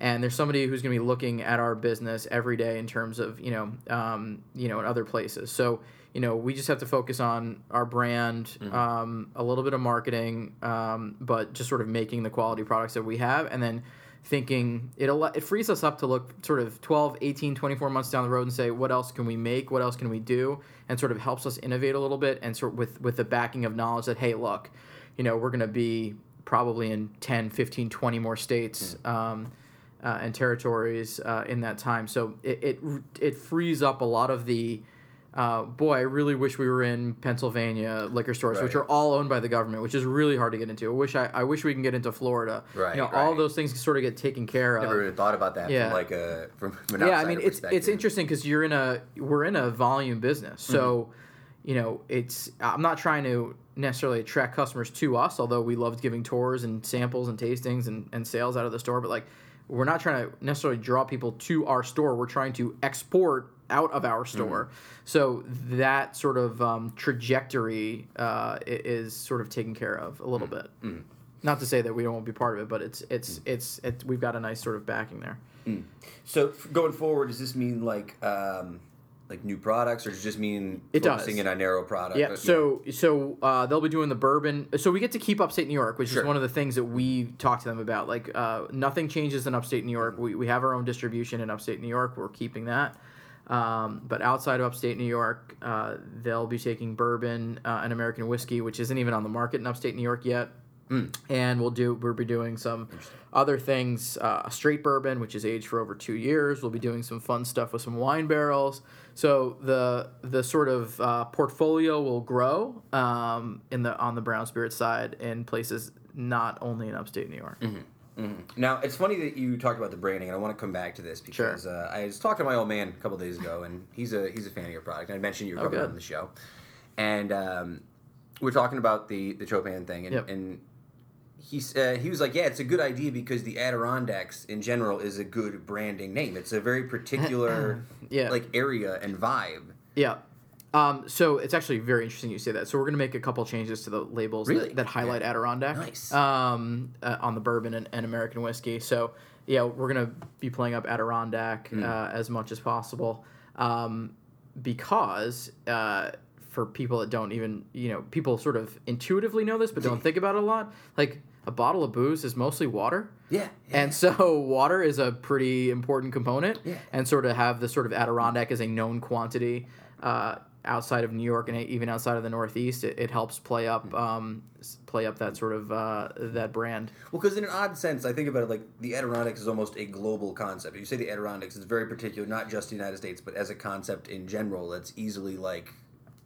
And there's somebody who's going to be looking at our business every day in terms of, you know, um, you know, in other places. So, you know, we just have to focus on our brand, um, a little bit of marketing, um, but just sort of making the quality products that we have, and then thinking it it frees us up to look sort of 12 18 24 months down the road and say what else can we make? What else can we do? And sort of helps us innovate a little bit and sort with with the backing of knowledge that hey look you know we're going to be probably in 10 15 20 more states um, uh, and territories uh, in that time so it, it it frees up a lot of the uh, boy, I really wish we were in Pennsylvania liquor stores, which are all owned by the government, which is really hard to get into. I wish I, I wish we can get into Florida. Right, You know, all right. those things sort of get taken care of. Never even thought about that Yeah. from like a from an yeah, I mean it's it's interesting because you're in a we're in a volume business, so Mm-hmm. you know it's I'm not trying to necessarily attract customers to us, although we loved giving tours and samples and tastings and, and sales out of the store, but like we're not trying to necessarily draw people to our store. We're trying to export out of our store. So that sort of um, trajectory uh, is sort of taken care of a little bit. Not to say that we don't want to be part of it, but it's it's it's, it's we've got a nice sort of backing there. So going forward, does this mean like um, like new products, or does it just mean It does. focusing in on narrow product? Yeah, so so uh, they'll be doing the bourbon. So we get to keep upstate New York, which Sure. is one of the things that we talk to them about. Like uh, nothing changes in upstate New York. We, we have our own distribution in upstate New York. We're keeping that. Um, but outside of upstate New York, uh, they'll be taking bourbon uh, and American whiskey, which isn't even on the market in upstate New York yet. And we'll do we'll be doing some other things. Uh, straight bourbon, which is aged for over two years. We'll be doing some fun stuff with some wine barrels. So the the sort of uh, portfolio will grow um, in the on the brown spirit side in places not only in upstate New York. Now it's funny that you talked about the branding, and I want to come back to this because uh, I was talking to my old man a couple days ago, and he's a he's a fan of your product. I mentioned you were Oh, coming good. on the show, and um, we we're talking about the the Chopin thing, and, Yep. and he's uh, he was like, yeah, it's a good idea because the Adirondacks in general is a good branding name. It's a very particular Yeah. like area and vibe. Yeah. Um, so it's actually very interesting you say that. So we're going to make a couple changes to the labels Really? that, that highlight Adirondack. Nice. Um, uh, on the bourbon and, and American whiskey. So yeah, we're going to be playing up Adirondack Hmm. uh, as much as possible. Um, because uh, for people that don't even, you know, people sort of intuitively know this but don't think about it a lot. Like a bottle of booze is mostly water. Yeah. And so water is a pretty important component. Yeah. And sort of have the sort of Adirondack as a known quantity uh, outside of New York and even outside of the Northeast, it, it helps play up um, play up that sort of uh, that brand. Well, because in an odd sense, I think about it like the Adirondacks is almost a global concept. You say the Adirondacks is very particular, not just the United States, but as a concept in general, that's easily like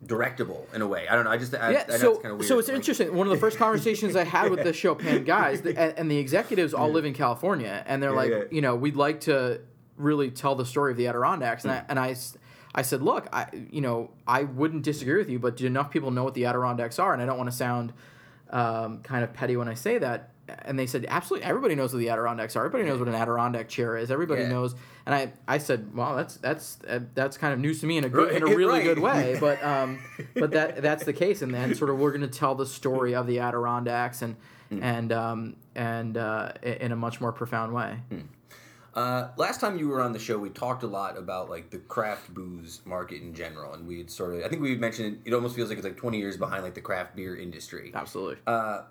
directable in a way. I don't know. I just I, I Yeah, know so it's kind of weird. so it's like- interesting. One of the first conversations I had with the Chopin guys, the, and, and the executives all live in California, and they're like, yeah. you know, we'd like to really tell the story of the Adirondacks, and I and I, I said, look, I you know, I wouldn't disagree with you, but do enough people know what the Adirondacks are? And I don't want to sound um, kind of petty when I say that. And they said, absolutely, everybody knows what the Adirondacks are. Everybody knows what an Adirondack chair is. Everybody Yeah. knows. And I, I said, well, that's that's uh, that's kind of news to me in a good, in a really right. good way. But um, but that that's the case. And then sort of we're going to tell the story of the Adirondacks and and um, and uh, in a much more profound way. Uh, last time you were on the show, we talked a lot about like the craft booze market in general, and we had sort of I think we mentioned it, it almost feels like it's like twenty years behind like the craft beer industry. Absolutely. Uh,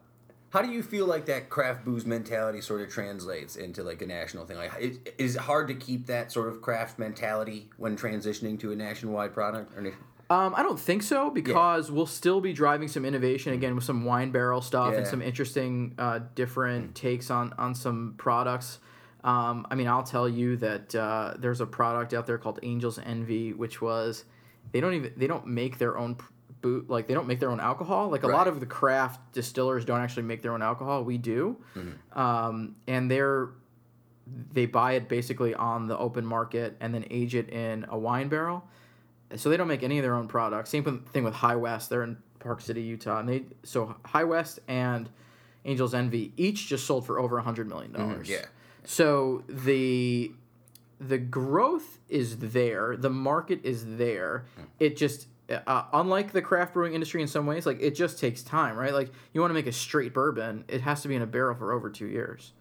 how do you feel like that craft booze mentality sort of translates into like a national thing? Like, is, is it hard to keep that sort of craft mentality when transitioning to a nationwide product? Or Um, I don't think so because we'll still be driving some innovation again with some wine barrel stuff and some interesting, uh, different takes on on some products. Um, I mean, I'll tell you that uh, there's a product out there called Angels Envy, which was they don't even they don't make their own boot like they don't make their own alcohol. Like a lot of the craft distillers don't actually make their own alcohol. We do, mm-hmm. um, and they're they buy it basically on the open market and then age it in a wine barrel. So they don't make any of their own products. Same thing with High West. They're in Park City, Utah, and they so High West and Angels Envy each just sold for over a hundred million mm-hmm, dollars. yeah. So the the growth is there. The market is there. Mm. It just uh, unlike the craft brewing industry in some ways, like it just takes time, right? Like you want to make a straight bourbon, it has to be in a barrel for over two years.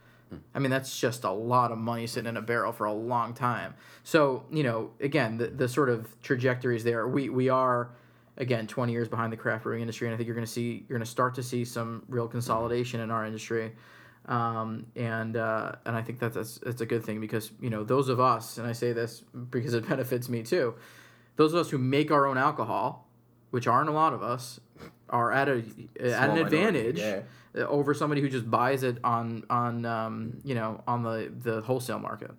I mean, that's just a lot of money sitting in a barrel for a long time. So, you know, again, the, the sort of trajectories there, we, we are, again, 20 years behind the craft brewing industry. And I think you're going to see, you're going to start to see some real consolidation in our industry. Um, and, uh, and I think that that's, that's a good thing because, you know, those of us, and I say this because it benefits me too, those of us who make our own alcohol, which aren't a lot of us, are at a at an advantage yeah. uh, over somebody who just buys it on on um, you know on the the wholesale market.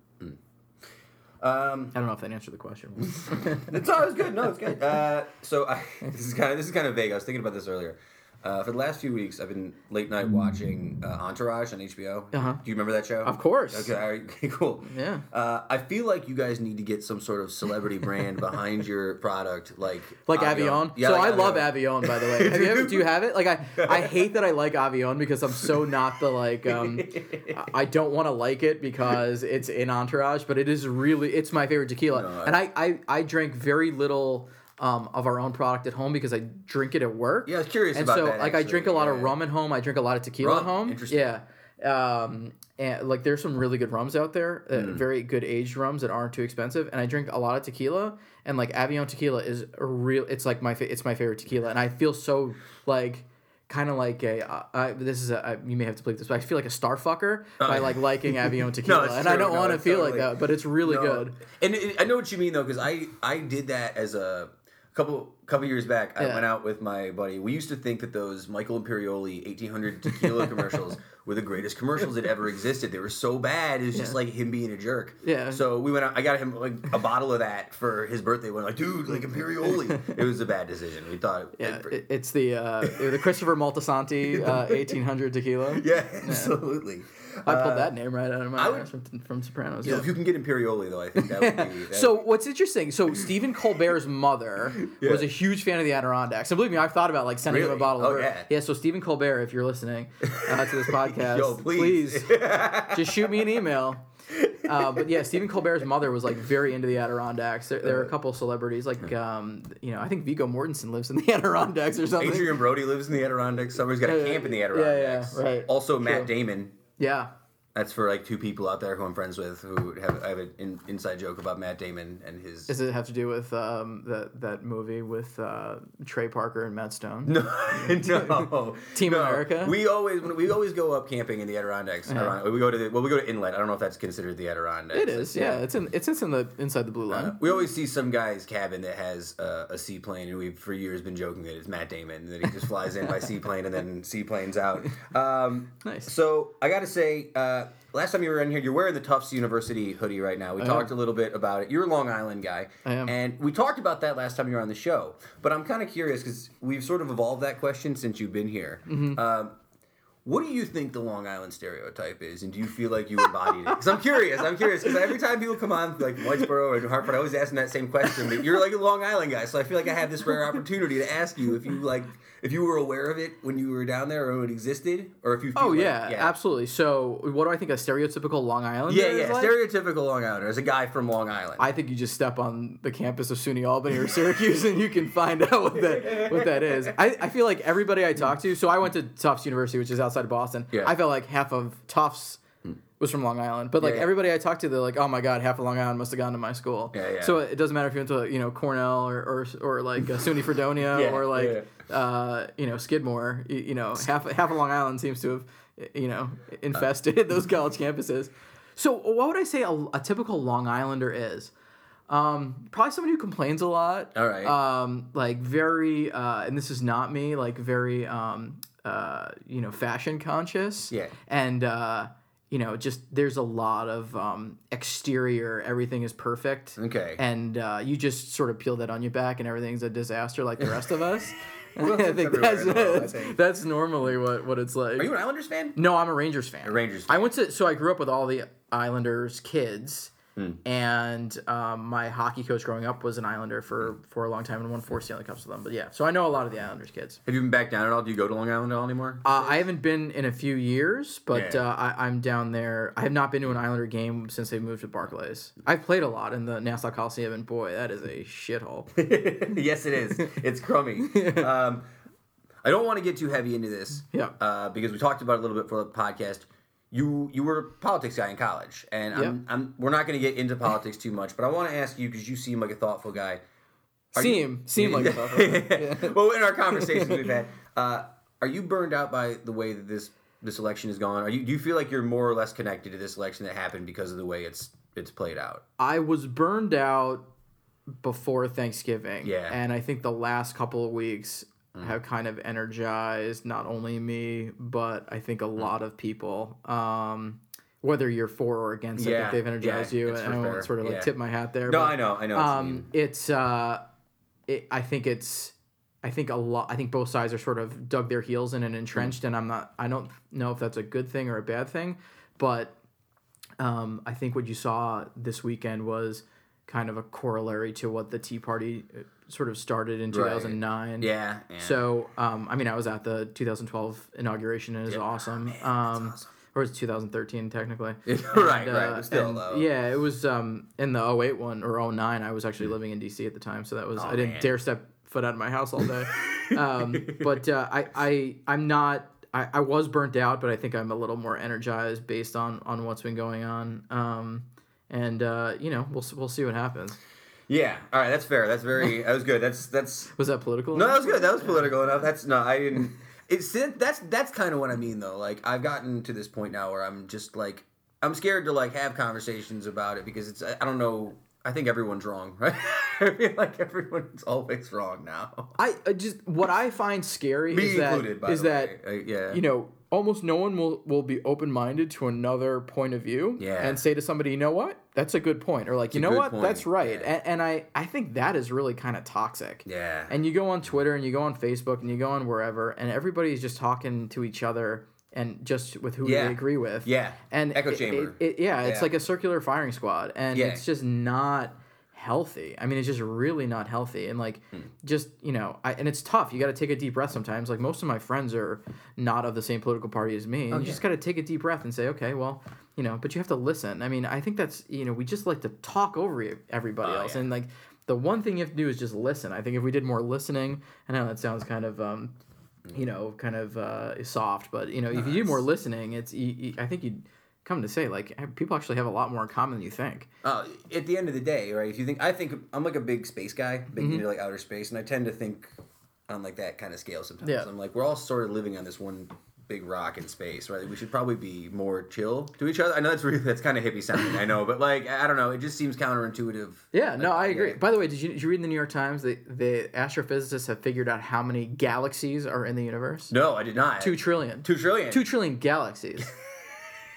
Um, I don't know if that answered the question. it's always good. No, it's good. Uh, so I, this is kind of this is kind of vague. I was thinking about this earlier. Uh, for the last few weeks, I've been late night watching uh, Entourage on HBO. Uh-huh. Do you remember that show? Of course. Okay, all right, cool. Yeah. Uh, I feel like you guys need to get some sort of celebrity brand behind your product, like like Avion. Yeah, so like I love Avion. Avion, by the way. Have you ever, do you have it? Like I, I hate that I like Avion because I'm so not the like. Um, I- don't want to like it because it's in Entourage, but it is really it's my favorite tequila, No, I- and I, I I drink very little. Um, of our own product at home because I drink it at work. Yeah, I was curious and about so that, like I drink a lot of yeah. rum at home. I drink a lot of tequila Rum, at home. interesting. Yeah. Um, and like there's some really good rums out there, uh, Hmm. very good aged rums that aren't too expensive. And I drink a lot of tequila, and like Avion tequila is a real. It's like my fa- it's my favorite tequila, and I feel so like kind of like a. Uh, I, this is a I, you may have to believe this, but I feel like a star fucker by like liking Avion tequila, it's and I don't No, want to feel totally- like that, but it's really No. good. And it, I know what you mean though, because I I did that as a couple couple years back. I went out with my buddy. We used to think that those Michael Imperioli 1800 tequila commercials were the greatest commercials that ever existed. They were so bad. It was just like him being a jerk. Yeah. So we went out. I got him like a bottle of that for his birthday. We're like, dude, like Imperioli. it was a bad decision. We thought. Yeah, it, it's the uh, the Christopher Moltisanti uh, 1800 tequila. yeah, absolutely. I pulled Uh, that name right out of my I would- ass from, from Sopranos. yeah, Yeah. If you can get Imperioli though, I think that would be. that So would what's interesting? So Stephen Colbert's mother was a huge fan of the Adirondacks. And believe me, I've thought about like sending him a bottle Oh, of yeah. yeah. So Stephen Colbert, if you're listening uh, to this podcast, Yo, please. just shoot me an email. uh, but yeah, Stephen Colbert's mother was like very into the Adirondacks. There, there are a couple celebrities like um, you know I think Viggo Mortensen lives in the Adirondacks or something. Adrien Brody lives in the Adirondacks. Somebody's got a Yeah, camp in the yeah, Adirondacks. yeah, right. Also, Matt True. Damon. Yeah, That's for like two people out there who I'm friends with who have I have an in, inside joke about Matt Damon and his. does it have to do with um, that that movie with uh, Trey Parker and Matt Stone? No, no. Team No. America? We always when we always go up camping in the Adirondacks. Adiron- We go to the well, we go to Inlet. I don't know if that's considered the Adirondacks. It is. Yeah, it's in it's, it's in the inside the blue line. Uh, we always see some guy's cabin that has uh, a seaplane, and we've for years been joking that it's Matt Damon, that he just flies in by seaplane and then seaplanes out. Um, Nice. So I got to say, uh, last time you were in here, you're wearing the Tufts University hoodie right now. We talked a little bit about it. You're a Long Island guy, I am. and we talked about that last time you were on the show. But I'm kind of curious because we've sort of evolved that question since you've been here. Mm-hmm. Um, what do you think the Long Island stereotype is, and do you feel like you embodied it? Because I'm curious. I'm curious because every time people come on, like Whitesboro and Hartford, I always ask them that same question. But you're like a Long Island guy, so I feel like I have this rare opportunity to ask you if you like, if you were aware of it when you were down there, or it existed, or if you. Oh, feel Oh like- yeah, absolutely. So, what do I think a stereotypical Long Island? Yeah, yeah. like? Stereotypical Long Islander as a guy from Long Island. I think you just step on the campus of SUNY Albany or Syracuse and you can find out what that what that is. I, I feel like everybody I talk to. So I went to Tufts University, which is outside of Boston. Yeah. I felt like half of Tufts was from Long Island, but like Yeah, yeah. everybody I talked to, they're like, "Oh my god, half of Long Island must have gone to my school." Yeah, yeah. So it doesn't matter if you went to you know Cornell or or, or like uh, SUNY Fredonia Yeah, or like uh, you know Skidmore. You, you know half half of Long Island seems to have you know infested those college campuses. So what would I say a, a typical Long Islander is? Um, probably somebody who complains a lot. All right. Um, like very, uh, and this is not me. Like very, um, uh, you know, fashion conscious. Yeah. And uh, you know, just there's a lot of um, exterior. Everything is perfect. Okay. And uh, you just sort of peel that onion back, and everything's a disaster, like the rest of us. Well, I think that's world, I think. that's normally what, what it's like. Are you an Islanders fan? No, I'm a Rangers fan. A Rangers I went to so I grew up with all the Islanders kids, Hmm. and um, my hockey coach growing up was an Islander for for a long time and won four Stanley Cups with them. But yeah, so I know a lot of the Islanders kids. Have you been back down at all? Do you go to Long Island at all anymore? Uh, I haven't been in a few years, but Yeah. uh, I, I'm down there. I have not been to an Islander game since they moved to Barclays. I've played a lot in the Nassau Coliseum, and boy, that is a shithole. yes, it is. It's crummy. um, I don't want to get too heavy into this. Yeah. Uh, because we talked about it a little bit for the podcast. You you were a politics guy in college, and I'm, I'm we're not going to get into politics too much, but I want to ask you because you seem like a thoughtful guy. Are you- seem seem like a tough one. well, in our conversations we've had, uh, are you burned out by the way that this this election is gone? Are you do you feel like you're more or less connected to this election that happened because of the way it's it's played out? I was burned out before Thanksgiving. Yeah. And I think the last couple of weeks have kind of energized not only me, but I think a lot of people. Um, whether you're for or against, I Yeah, think they've energized yeah, you. And I won't sort of like yeah. tip my hat there. No, but, I know, I know. what you mean. Um, it's uh, it, I think it's. I think a lot. I think both sides are sort of dug their heels in and entrenched, Mm. and I'm not. I don't know if that's a good thing or a bad thing, but um, I think what you saw this weekend was kind of a corollary to what the Tea Party uh, sort of started in Right. 2009. Yeah, yeah. So, um, I mean, I was at the 2012 inauguration, and it was Yeah. awesome. Man, that's um, awesome. Or was 2013 technically? right, And, right. uh, But still, and. Yeah, it was um, in the 08 one or 09. I was actually living in DC at the time, so that was Oh, I didn't man. dare step foot out of my house all day. um, but uh, I, I I'm not. I, I was burnt out, but I think I'm a little more energized based on on what's been going on. Um, and uh, you know, we'll we'll see what happens. Yeah. All right. That's fair. That's very. That was good. That's that's. Was that political? No, that was good. That was political enough. That's no. I didn't. It's that's that's kind of what I mean though. Like I've gotten to this point now where I'm just like I'm scared to like have conversations about it because it's I don't know. I think everyone's wrong, right? I feel like everyone's always wrong now. I, I just what I find scary Me is that included, by is the that. Uh, yeah. you know almost no one will will be open minded to another point of view Yeah. and say to somebody, you know what, that's a good point, or like you know what, point, that's right, yeah. and, and I I think that is really kind of toxic. Yeah. And you go on Twitter and you go on Facebook and you go on wherever, and everybody's just talking to each other and just with who Yeah. they agree with. Yeah. And Echo it- chamber. It, it- yeah, it's Yeah. like a circular firing squad, and it's just not healthy. I mean, it's just really not healthy. And like, hmm. just you know, I, and it's tough. You got to take a deep breath sometimes. Like most of my friends are not of the same political party as me. You just got to take a deep breath and say, okay, well, you know, but you have to listen. I mean, I think that's you know, we just like to talk over everybody Oh, else, yeah. and like the one thing you have to do is just listen. I think if we did more listening, I know that sounds kind of. um you know, kind of uh, soft, but you know, if you do more listening, it's. You, you, I think you'd come to say like people actually have a lot more in common than you think. Uh, at the end of the day, right? If you think, I think I'm like a big space guy, big Mm-hmm. into like outer space, and I tend to think on like that kind of scale sometimes. Yeah. I'm like, we're all sort of living on this one big rock in space, right? We should probably be more chill to each other. I know that's really that's kind of hippie sounding, I know, but like I don't know, it just seems counterintuitive. Yeah, no, I agree. yeah. By the way, did you, did you read in the New York Times that the astrophysicists have figured out how many galaxies are in the universe? No, I did not. Two trillion. Two trillion. Two trillion galaxies.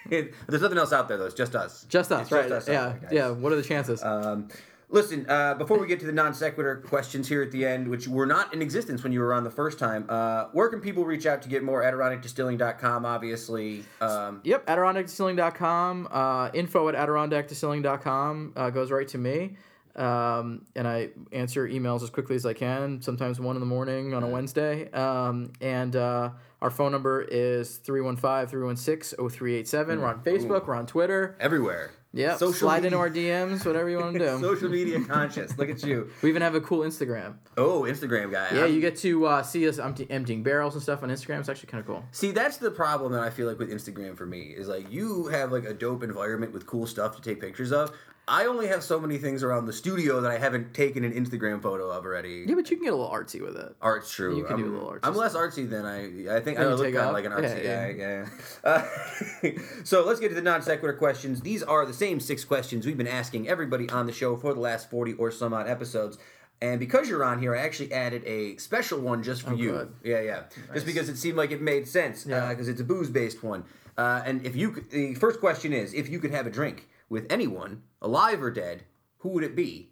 It- there's nothing else out there though. It's just us. Just us, It's right? us yeah, yeah. What are the chances? Um, listen, uh, before we get to the non sequitur questions here at the end, which were not in existence when you were on the first time, uh, where can people reach out to get more? AdirondackDistilling.com, obviously. Um, Yep, AdirondackDistilling.com. Uh, info at AdirondackDistilling.com uh, goes right to me. Um, and I answer emails as quickly as I can, sometimes 1 in the morning on a Wednesday. Um, and uh, our phone number is 315 316 0387. We're on Facebook, we're on Twitter. everywhere. Yeah, Social slide media. into our DMs, whatever you want to do. Social media conscious. Look at you. we even have a cool Instagram. Oh, Instagram guy. Yeah, I'm- you get to uh, see us empty, emptying barrels and stuff on Instagram. It's actually kind of cool. See, that's the problem that I feel like with Instagram for me is like you have like a dope environment with cool stuff to take pictures of. I only have so many things around the studio that I haven't taken an Instagram photo of already. Yeah, but you can get a little artsy with it. Art's true. You can I'm, do a little artsy I'm less artsy than I. I think I look kind of like an artsy Yeah, guy. Yeah. Uh, so let's get to the non sequitur questions. These are the same six questions we've been asking everybody on the show for the last forty or some odd episodes. And because you're on here, I actually added a special one just for you. Oh, good. Yeah, yeah. Just because it seemed like it made sense. Yeah. Because it's a booze based one. Uh, and if you, could, the first question is, if you could have a drink with anyone, alive or dead, who would it be,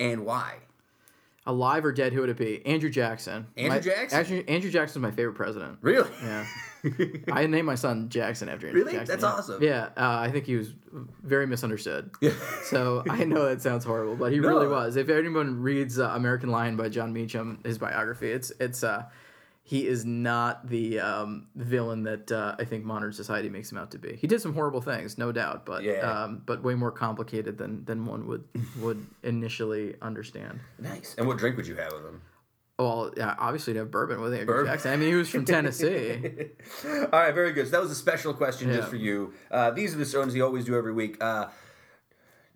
and why? Alive or dead, who would it be? Andrew Jackson. Andrew My- Jackson? Actually, Andrew Jackson's my favorite president. Really? Yeah. I named my son Jackson after Andrew Really? Jackson. That's yeah. awesome. Yeah, uh, I think he was very misunderstood. so I know that sounds horrible, but he really was. If anyone reads uh, American Lion by Jon Meacham, his biography, it's it's uh, he is not the um, villain that uh, I think modern society makes him out to be. He did some horrible things, no doubt, but Yeah. um, but way more complicated than than one would would initially understand. Nice. And what drink would you have with him? Well, yeah, obviously to have bourbon with Andrew Bourbon. Jackson. I mean, he was from Tennessee. All right, very good. So that was a special question Yeah. just for you. Uh, these are the stones we always do every week. Uh,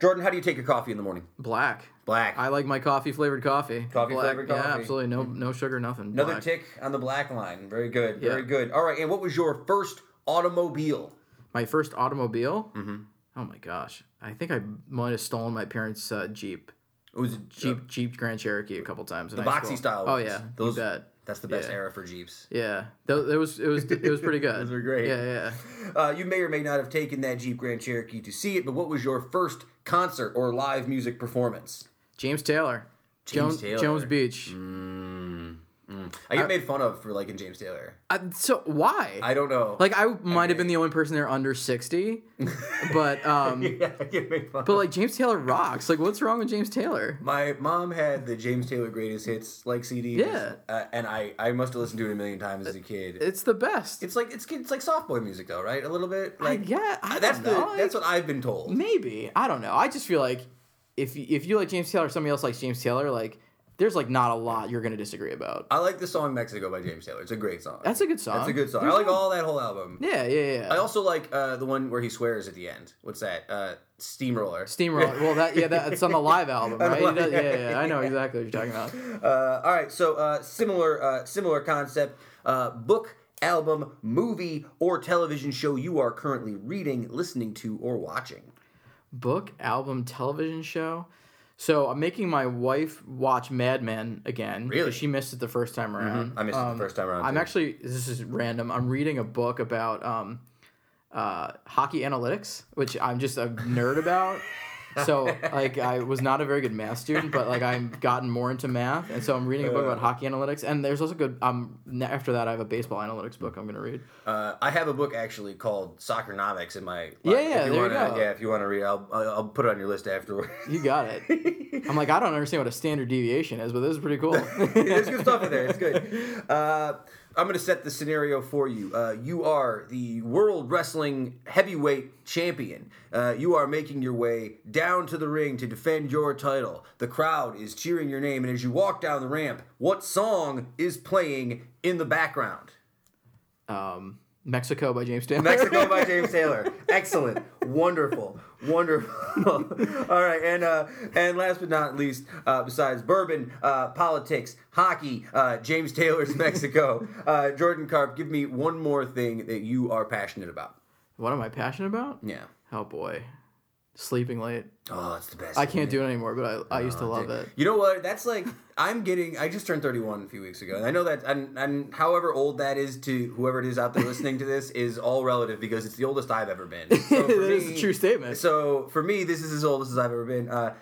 Jordan, how do you take your coffee in the morning? Black. Black. I like my coffee flavored coffee. Coffee Black. flavored Yeah, absolutely. No, no sugar, nothing. Another Black. tick on the black line. Very good. Very Yeah. good. All right, and what was your first automobile? My first automobile. Mm-hmm. Oh my gosh! I think I might have stolen my parents' uh, Jeep. It was Jeep, Jeep Grand Cherokee a couple times. The boxy school. style. Oh yeah, those. you bet. That's the best Yeah. era for Jeeps. Yeah, Tho- it was it was it was pretty good. Those were great. Yeah, yeah. Uh, you may or may not have taken that Jeep Grand Cherokee to see it, but what was your first concert or live music performance? James Taylor. James Jones, Taylor. Jones Beach. I get made fun of for liking James Taylor. Uh, so why? I don't know. like I might have been the only person there under sixty, but um, yeah, I get made fun. but of. like James Taylor rocks. Like what's wrong with James Taylor? My mom had the James Taylor Greatest Hits like CD. Yeah. uh, and I I must have listened to it a million times as a kid. It's the best. It's like it's it's like soft boy music though, right? A little bit. Like yeah, I that's the know, like- that's what I've been told. Maybe I don't know. I just feel like if if you like James Taylor, or somebody else likes James Taylor, like there's like not a lot you're gonna disagree about. I like the song Mexico by James Taylor. It's a great song. That's a good song. That's a good song. There's I like no- all that whole album. Yeah, yeah, yeah. I also like uh, the one where he swears at the end. What's that? Uh, Steamroller. Steamroller. Well, that yeah, that's on the live album, right? live- does- yeah, yeah, yeah, I know exactly what you're talking about. Uh, all right, so uh, similar uh, similar concept. Uh, book, album, movie, or television show you are currently reading, listening to, or watching. Book, album, television show. So I'm making my wife watch Mad Men again. Really? She missed it the first time around. I missed it Um, the first time around. I'm too. actually this is random. I'm reading a book about um, uh, hockey analytics, which I'm just a nerd about. So like I was not a very good math student, but like I've gotten more into math, and so I'm reading a book about hockey analytics. And there's also good. Um, after that, I have a baseball analytics book I'm gonna read. Uh, I have a book actually called Soccernomics in my. Yeah, if yeah, you there you wanna, go. Yeah, if you want to read, I'll, I'll I'll put it on your list afterwards. You got it. I'm like I don't understand what a standard deviation is, but this is pretty cool. There's good stuff in there. It's good. Uh, I'm going to set the scenario for you. Uh, you are the World Wrestling Heavyweight Champion. Uh, you are making your way down to the ring to defend your title. The crowd is cheering your name, and as you walk down the ramp, what song is playing in the background? um, Mexico by James Taylor. Mexico by James Taylor. Excellent. Wonderful. Wonderful. All right, and uh, and last but not least, uh, besides bourbon, uh, politics, hockey, uh, James Taylor's Mexico, uh, Jordan Karp, give me one more thing that you are passionate about. What am I passionate about? Yeah. Oh boy, sleeping late. Oh, it's the best. I can't do it anymore, but I, I used to love Dude. it. You know what? That's like I'm getting. I just turned 31 a few weeks ago, and I know that. And, and however old that is to whoever it is out there listening to this is all relative because it's the oldest I've ever been. So That for is a true statement. So for me, this is as old as I've ever been. Uh,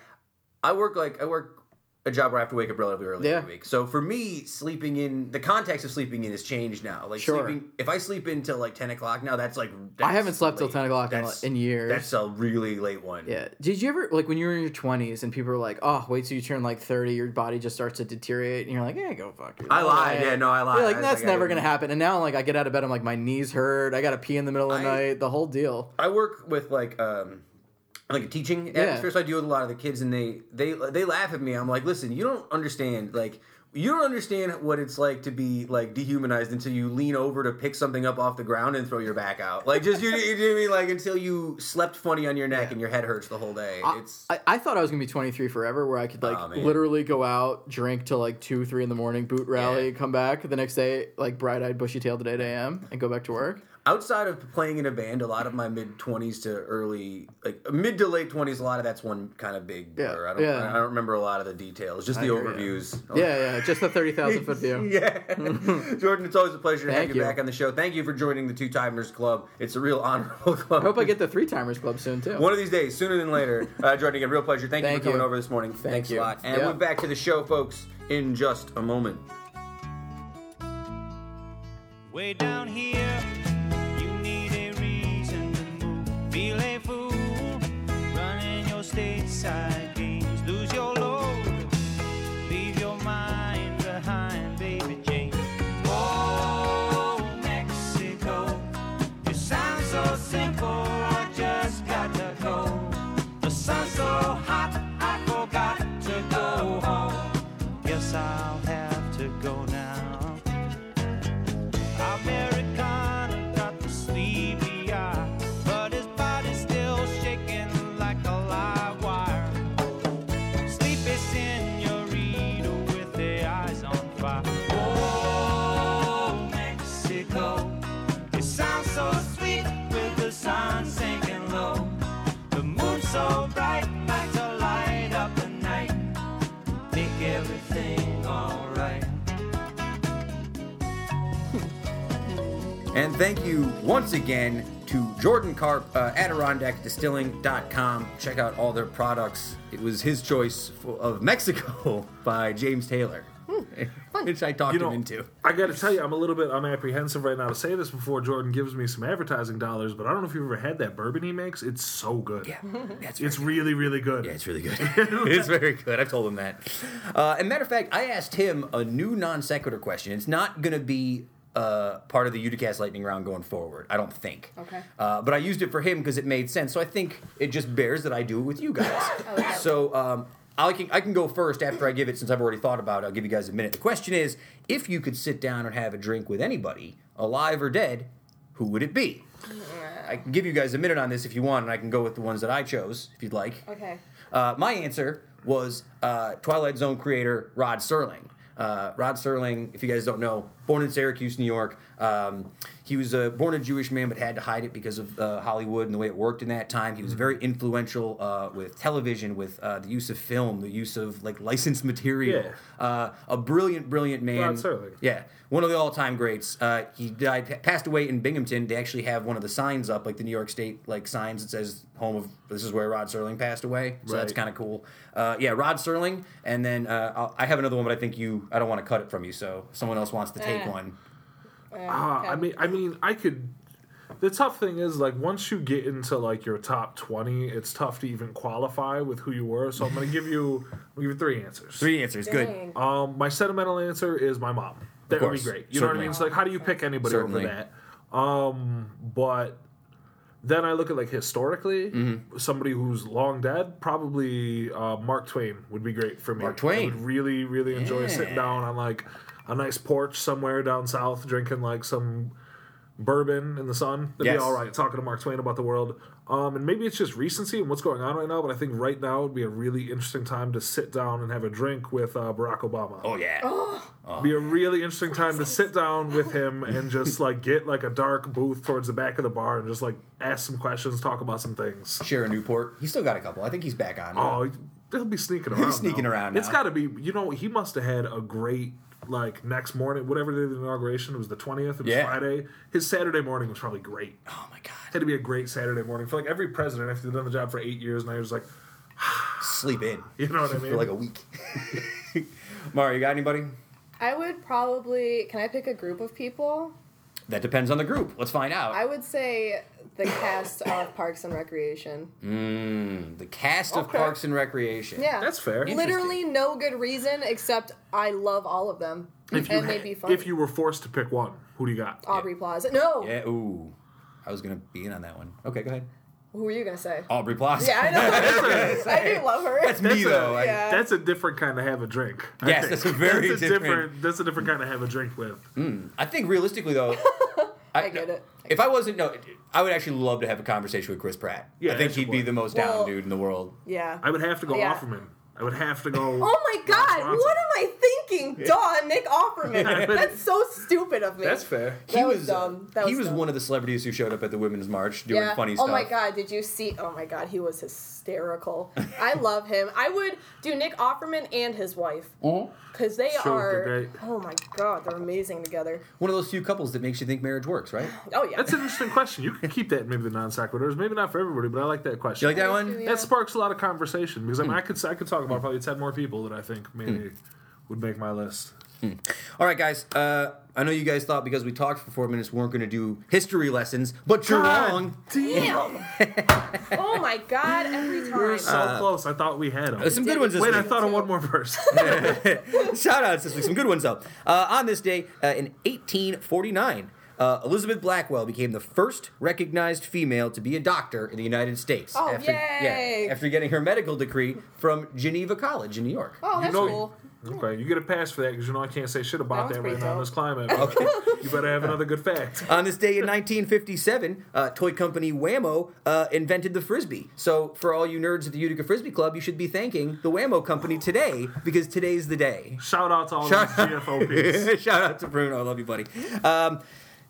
I work like I work a job where I have to wake up relatively early Yeah. every week. So for me, sleeping in the context of sleeping in has changed now. Like Sure. sleeping, if I sleep in till like 10 o'clock now, that's like I haven't slept till 10 o'clock in, That's- in years. That's a really late one. Yeah. Did you ever like when you were in your twenties and people were like, "Oh, wait till you turn like 30, your body just starts to deteriorate," and you're like, "Yeah, go fuck yourself." I lied. Yeah, no, I lied. You're like, that's like, never gonna happen. And now, like, I get out of bed, I'm like, my knees hurt. I gotta pee in the middle of the I- night. The whole deal. I work with like um like a teaching Yeah. atmosphere, so I deal with a lot of the kids, and they they they laugh at me. I'm like, listen, you don't understand, like. You don't understand what it's like to be like dehumanized until you lean over to pick something up off the ground and throw your back out. Like just you, you know what I mean? Like until you slept funny on your neck and your head hurts the whole day. It's I, I thought I was gonna be 23 forever, where I could like Oh, literally go out, drink till like two, three in the morning, boot rally, Yeah. come back the next day, like bright eyed, bushy tailed at 8 a.m. and go back to work. Outside of playing in a band. A lot of my mid twenties to early, like mid to late twenties, a lot of that's one kind of big Yeah. I don't, yeah. I don't remember a lot of the details, just the hear overviews. Yeah, yeah, just the 30,000 foot view. Yeah. Jordan, it's always a pleasure to have you, you. back on the show. Thank you for joining the Two Timers Club. It's a real honorable club. I hope I get the Three Timers Club soon too. one of these days, sooner than later. Uh, Jordan, again, real pleasure. Thank, you for coming you. over this morning. Thanks you. a lot. And Yeah. we're back to the show, folks, in just a moment. Way down here, Feel a fool, running your stateside And thank you once again to Jordan Karp, uh, AdirondackDistilling.com. Check out all their products. It was his choice for, of Mexico by James Taylor, which I talked You know, him into. I got to tell you, I'm a little bit I'm apprehensive right now to say this before Jordan gives me some advertising dollars, but I don't know if you've ever had that bourbon he makes. It's so good. Yeah, It's really, really good. Yeah, it's really good. it's very good. I've told him that. Uh, and matter of fact, I asked him a new non sequitur question. It's not going to be uh, part of the Uticast lightning round going forward. I don't think. Okay. Uh, but I used it for him because it made sense. So I think it just bears that I do it with you guys. Okay. So um, I can I can go first after I give it since I've already thought about it. I'll give you guys a minute. The question is, if you could sit down and have a drink with anybody, alive or dead, who would it be? I can give you guys a minute on this if you want, and I can go with the ones that I chose if you'd like. Okay. Uh, my answer was uh, Twilight Zone creator Rod Serling. Uh, Rod Serling, if you guys don't know, born in Syracuse, New York, Um, he was uh, born a Jewish man, but had to hide it because of uh, Hollywood and the way it worked in that time. He was very influential uh, with television, with uh, the use of film, the use of like licensed material. Yeah. Uh, a brilliant, brilliant man. Rod Serling. Yeah, one of the all-time greats. Uh, he died, passed away in Binghamton. They actually have one of the signs up, like the New York State like signs that says "Home of this is where Rod Serling passed away." So that's kind of cool. Uh, yeah, Rod Serling, and then uh, I'll, I have another one, but I think you. I don't want to cut it from you, so if someone else wants to take Eh. one. Yeah, Ah, I mean, I mean, I could. The tough thing is, like, once you get into like your top twenty, it's tough to even qualify with who you were. So I'm gonna give you, I'll give you three answers. Three answers, good. Um, my sentimental answer is my mom. That would be great. You know what I mean? It's like, how do you pick anybody Certainly. over that? Um, but then I look at like historically, Mm-hmm. somebody who's long dead, probably uh, Mark Twain would be great for me. Mark Twain. I would really, really enjoy Yeah. sitting down on like a nice porch somewhere down south, drinking like some bourbon in the sun. That'd Yes. be all right. Talking to Mark Twain about the world. Um, and maybe it's just recency and what's going on right now, but I think right now would be a really interesting time to sit down and have a drink with uh, Barack Obama. Oh yeah. Be a really interesting time to sit down with him and just like get like a dark booth towards the back of the bar and just like ask some questions, talk about some things. Share Sharon Newport. He's still got a couple. I think he's back on. Oh, he'll be sneaking around. He's sneaking now. around It's got to be. You know, he must have had a great like next morning, whatever day the inauguration was, the twentieth. It was Yeah. Friday. His Saturday morning was probably great. oh my God. it Had to be a great Saturday morning for like every president after they've done the job for eight years. Now you're just like, Sleep in you know what I mean? for mean? like a week. Mario, you got anybody? I would probably. Can I pick a group of people? That depends on the group. Let's find out. I would say the cast of Parks and Recreation. Mm, the cast of Parks and Recreation. Yeah, That's fair. Literally no good reason except I love all of them, if you and they'd be fun. if you were forced to pick one, who do you got? Aubrey Plaza. No, Yeah. Ooh. I was gonna be in on that one. Okay, go ahead. who were you gonna say? Aubrey Plaza. Yeah, I know. I do love her. That's me That's a- though. I- yeah. That's a different kind of have a drink. I Yes, think. that's a very that's a different- That's a different kind of have a drink with. I think realistically though, I get it. If I wasn't no, I would actually love to have a conversation with Chris Pratt. Yeah, I think he'd be the most down Well- dude in the world. Yeah. I would have to go Yeah. Offerman. I would have to go. Oh my God! What am I thinking? Dawn, Nick Offerman. but- That's so stupid of me. That's fair. That was dumb. That he was was dumb. one of the celebrities who showed up at the Women's March doing yeah. funny oh stuff. Oh my God! Did you see? Oh my God! He was hysterical. I love him. I would do Nick Offerman and his wife Mhm. because they Sure, are. Oh my God! They're amazing together. One of those few couples that makes you think marriage works, right? Oh yeah. That's an interesting question. You can keep that maybe the non sequiturs. Maybe not for everybody, but I like that question. You like that one? Yeah. That sparks a lot of conversation because I, mean, I could I could talk about probably ten more people that I think maybe would make my list. All right, guys. Uh, I know you guys thought because we talked for four minutes we weren't going to do history lessons, but you're God wrong. Damn. oh my God! Every time. We were time. so close. I thought we had them. There's some good ones this Wait, I week. thought of one more verse. Shout outs this week. Some good ones though. Uh, on this day uh, in 1849, uh, Elizabeth Blackwell became the first recognized female to be a doctor in the United States. Oh, after, yay. Yeah, after getting her medical degree from Geneva College in New York. Oh, that's know- cool. okay, you get a pass for that because you know I can't say shit about That that, right pretty now in this climate. Okay, you better have another good fact. On this day in 1957, uh, toy company Wham-O uh, invented the frisbee. So, for all you nerds at the Utica Frisbee Club, you should be thanking the Wham-O company today because today's the day. Shout out to all Shout- those GFOPs. Shout out to Bruno. I love you, buddy. Um,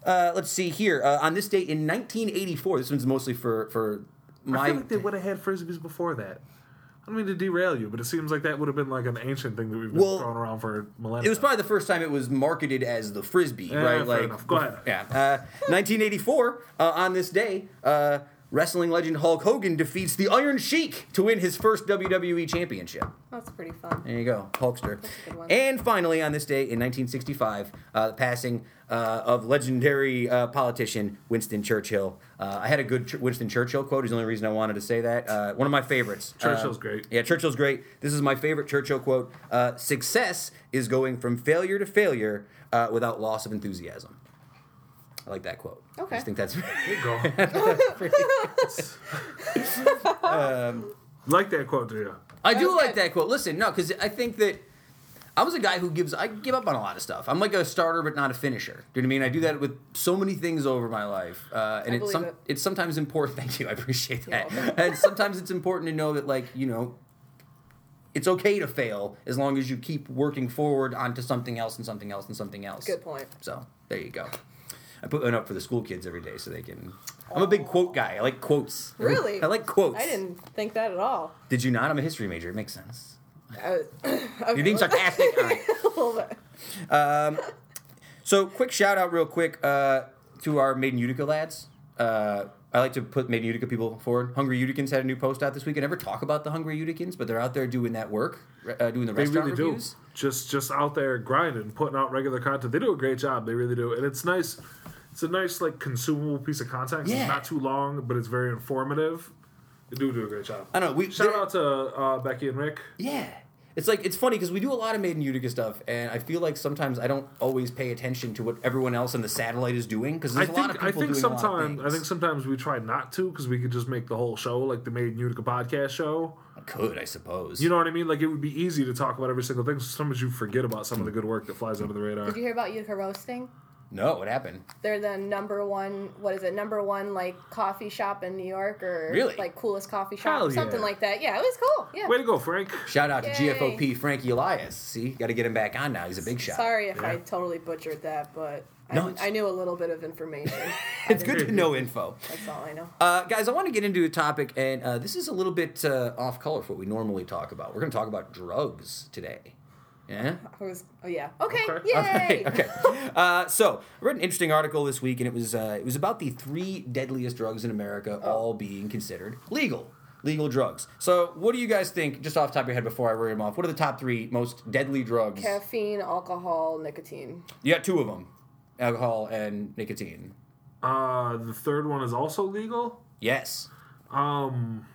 uh, let's see here. Uh, on this date in 1984, this one's mostly for for my. I feel like they would have had frisbees before that. I don't mean to derail you, but it seems like that would have been like an ancient thing that we've been Well, throwing around for millennia. it was probably the first time it was marketed as the frisbee, Yeah, right? like, enough. Go ahead. Yeah. Uh, 1984. Uh, on this day, uh, wrestling legend Hulk Hogan defeats the Iron Sheik to win his first WWE Championship. That's pretty fun. There you go, Hulkster. a good one. And finally, on this day in 1965, uh, the passing uh, of legendary uh, politician Winston Churchill. Uh, I had a good Ch- Winston Churchill quote. Is the only reason I wanted to say that. Uh, one of my favorites. Churchill's Uh, great. Yeah, Churchill's great. This is my favorite Churchill quote. Uh, Success is going from failure to failure uh, without loss of enthusiasm. I like that quote. I Okay. just think that's. There you go. like that quote, do you? I do That's like good. that quote. Listen, no, because I think that I was a guy who gives. I give up on a lot of stuff. I'm like a starter, but not a finisher. Do you know what I mean? I do that with so many things over my life, uh, and I it's some, it. it's sometimes important. Thank you, I appreciate that. and sometimes it's important to know that, like you know, it's okay to fail as long as you keep working forward onto something else and something else and something else. Good point. So there you go. I put one up for the school kids every day so they can. I'm a big quote guy. I like quotes. Really? I like quotes. I didn't think that at all. Did you not? I'm a history major. It makes sense. I was, You're being sarcastic. All right. a little bit. So, quick shout out, real quick, uh, to our Made in Utica lads. Uh, I like to put Made in Utica people forward. Hungry Uticans had a new post out this week. I never talk about the Hungry Uticans, but they're out there doing that work, uh, doing the They restaurant really reviews. do. Just just out there grinding, putting out regular content. They do a great job. They really do, and it's nice. It's a nice like consumable piece of content. 'cause Yeah. It's not too long, but it's very informative. They do do a great job. I know. We Shout out to uh, Becky and Rick. Yeah. It's like it's funny because we do a lot of Made in Utica stuff, and I feel like sometimes I don't always pay attention to what everyone else in the satellite is doing because I there's a lot of think I people think doing a lot of sometimes I think sometimes we try not to because we could just make the whole show like the Made in Utica podcast show. I could, I suppose. You know what I mean? Like it would be easy to talk about every single thing. So sometimes you forget about some of the good work that flies under the radar. Did you hear about Utica Roasting? No, what happened? They're the number one. What is it? Number one like coffee shop in New York, or Really? like coolest coffee shop, Hell something yeah. like that. Yeah, it was cool. Yeah. Way to go, Frank! Shout out to Yay. GFOP Frankie Elias. See, got to get him back on now. He's a big shot. Sorry if I totally butchered that, but No, I, I knew a little bit of information. It's good to know info. That's all I know. Uh, guys, I want to get into a topic, and uh, this is a little bit uh, off color for what we normally talk about. We're going to talk about drugs today. Yeah? I was, oh yeah. Okay. Okay. Yay. Okay. okay. Uh, so I read an interesting article this week, and it was uh, it was about the three deadliest drugs in America, all being considered legal. Legal drugs. So, what do you guys think, just off the top of your head, before I read them off? What are the top three most deadly drugs? Caffeine, alcohol, nicotine. You got two of them: alcohol and nicotine. Uh, the third one is also legal. Yes. Um,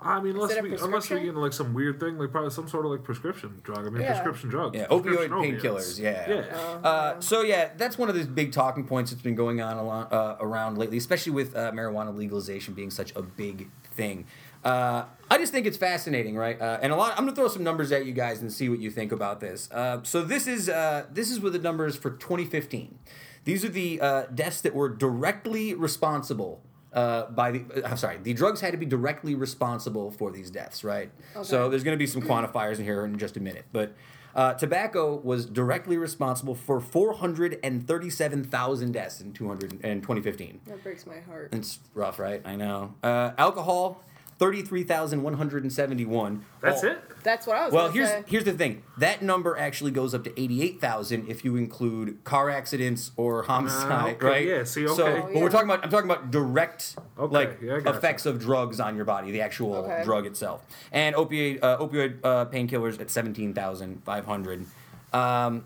I mean, unless we unless we get into like some weird thing, like probably some sort of like prescription drug. I mean, Yeah. prescription drugs. Yeah, prescription opioid painkillers. Yeah. Yeah. Uh, so yeah, that's one of those big talking points that's been going on a lot, uh, around lately, especially with uh, marijuana legalization being such a big thing. Uh, I just think it's fascinating, right? Uh, and a lot. I'm gonna throw some numbers at you guys and see what you think about this. Uh, so this is uh, this is with the numbers for 2015. These are the uh, deaths that were directly responsible. Uh, by the, I'm sorry, the drugs had to be directly responsible for these deaths, right? So there's going to be some quantifiers in here in just a minute, but uh, tobacco was directly responsible for 437,000 deaths in 200 in 2015. That breaks my heart. It's rough, right? I know. Uh, alcohol, 33,171. That's All- it. That's what I was. Well, here's say. here's the thing. That number actually goes up to 88,000 if you include car accidents or homicide, okay, right? yeah, see, So, okay. but Oh, we're talking about I'm talking about direct Okay, like yeah, I gotcha. effects of drugs on your body, the actual Okay. drug itself. And opioid uh, opioid uh, painkillers at 17,500. Um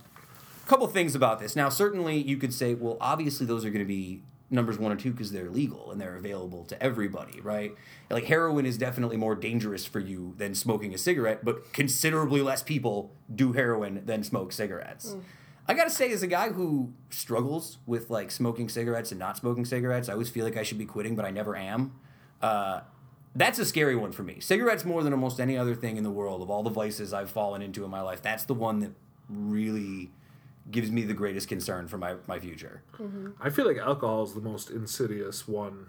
couple things about this. Now, certainly you could say, well, obviously those are going to be numbers one or two because they're legal and they're available to everybody, right? Like heroin is definitely more dangerous for you than smoking a cigarette, but considerably less people do heroin than smoke cigarettes. I gotta say, as a guy who struggles with like smoking cigarettes and not smoking cigarettes, I always feel like I should be quitting, but I never am. Uh, that's a scary one for me. Cigarettes, more than almost any other thing in the world, of all the vices I've fallen into in my life, that's the one that really gives me the greatest concern for my, my future. Mm-hmm. I feel like alcohol is the most insidious one.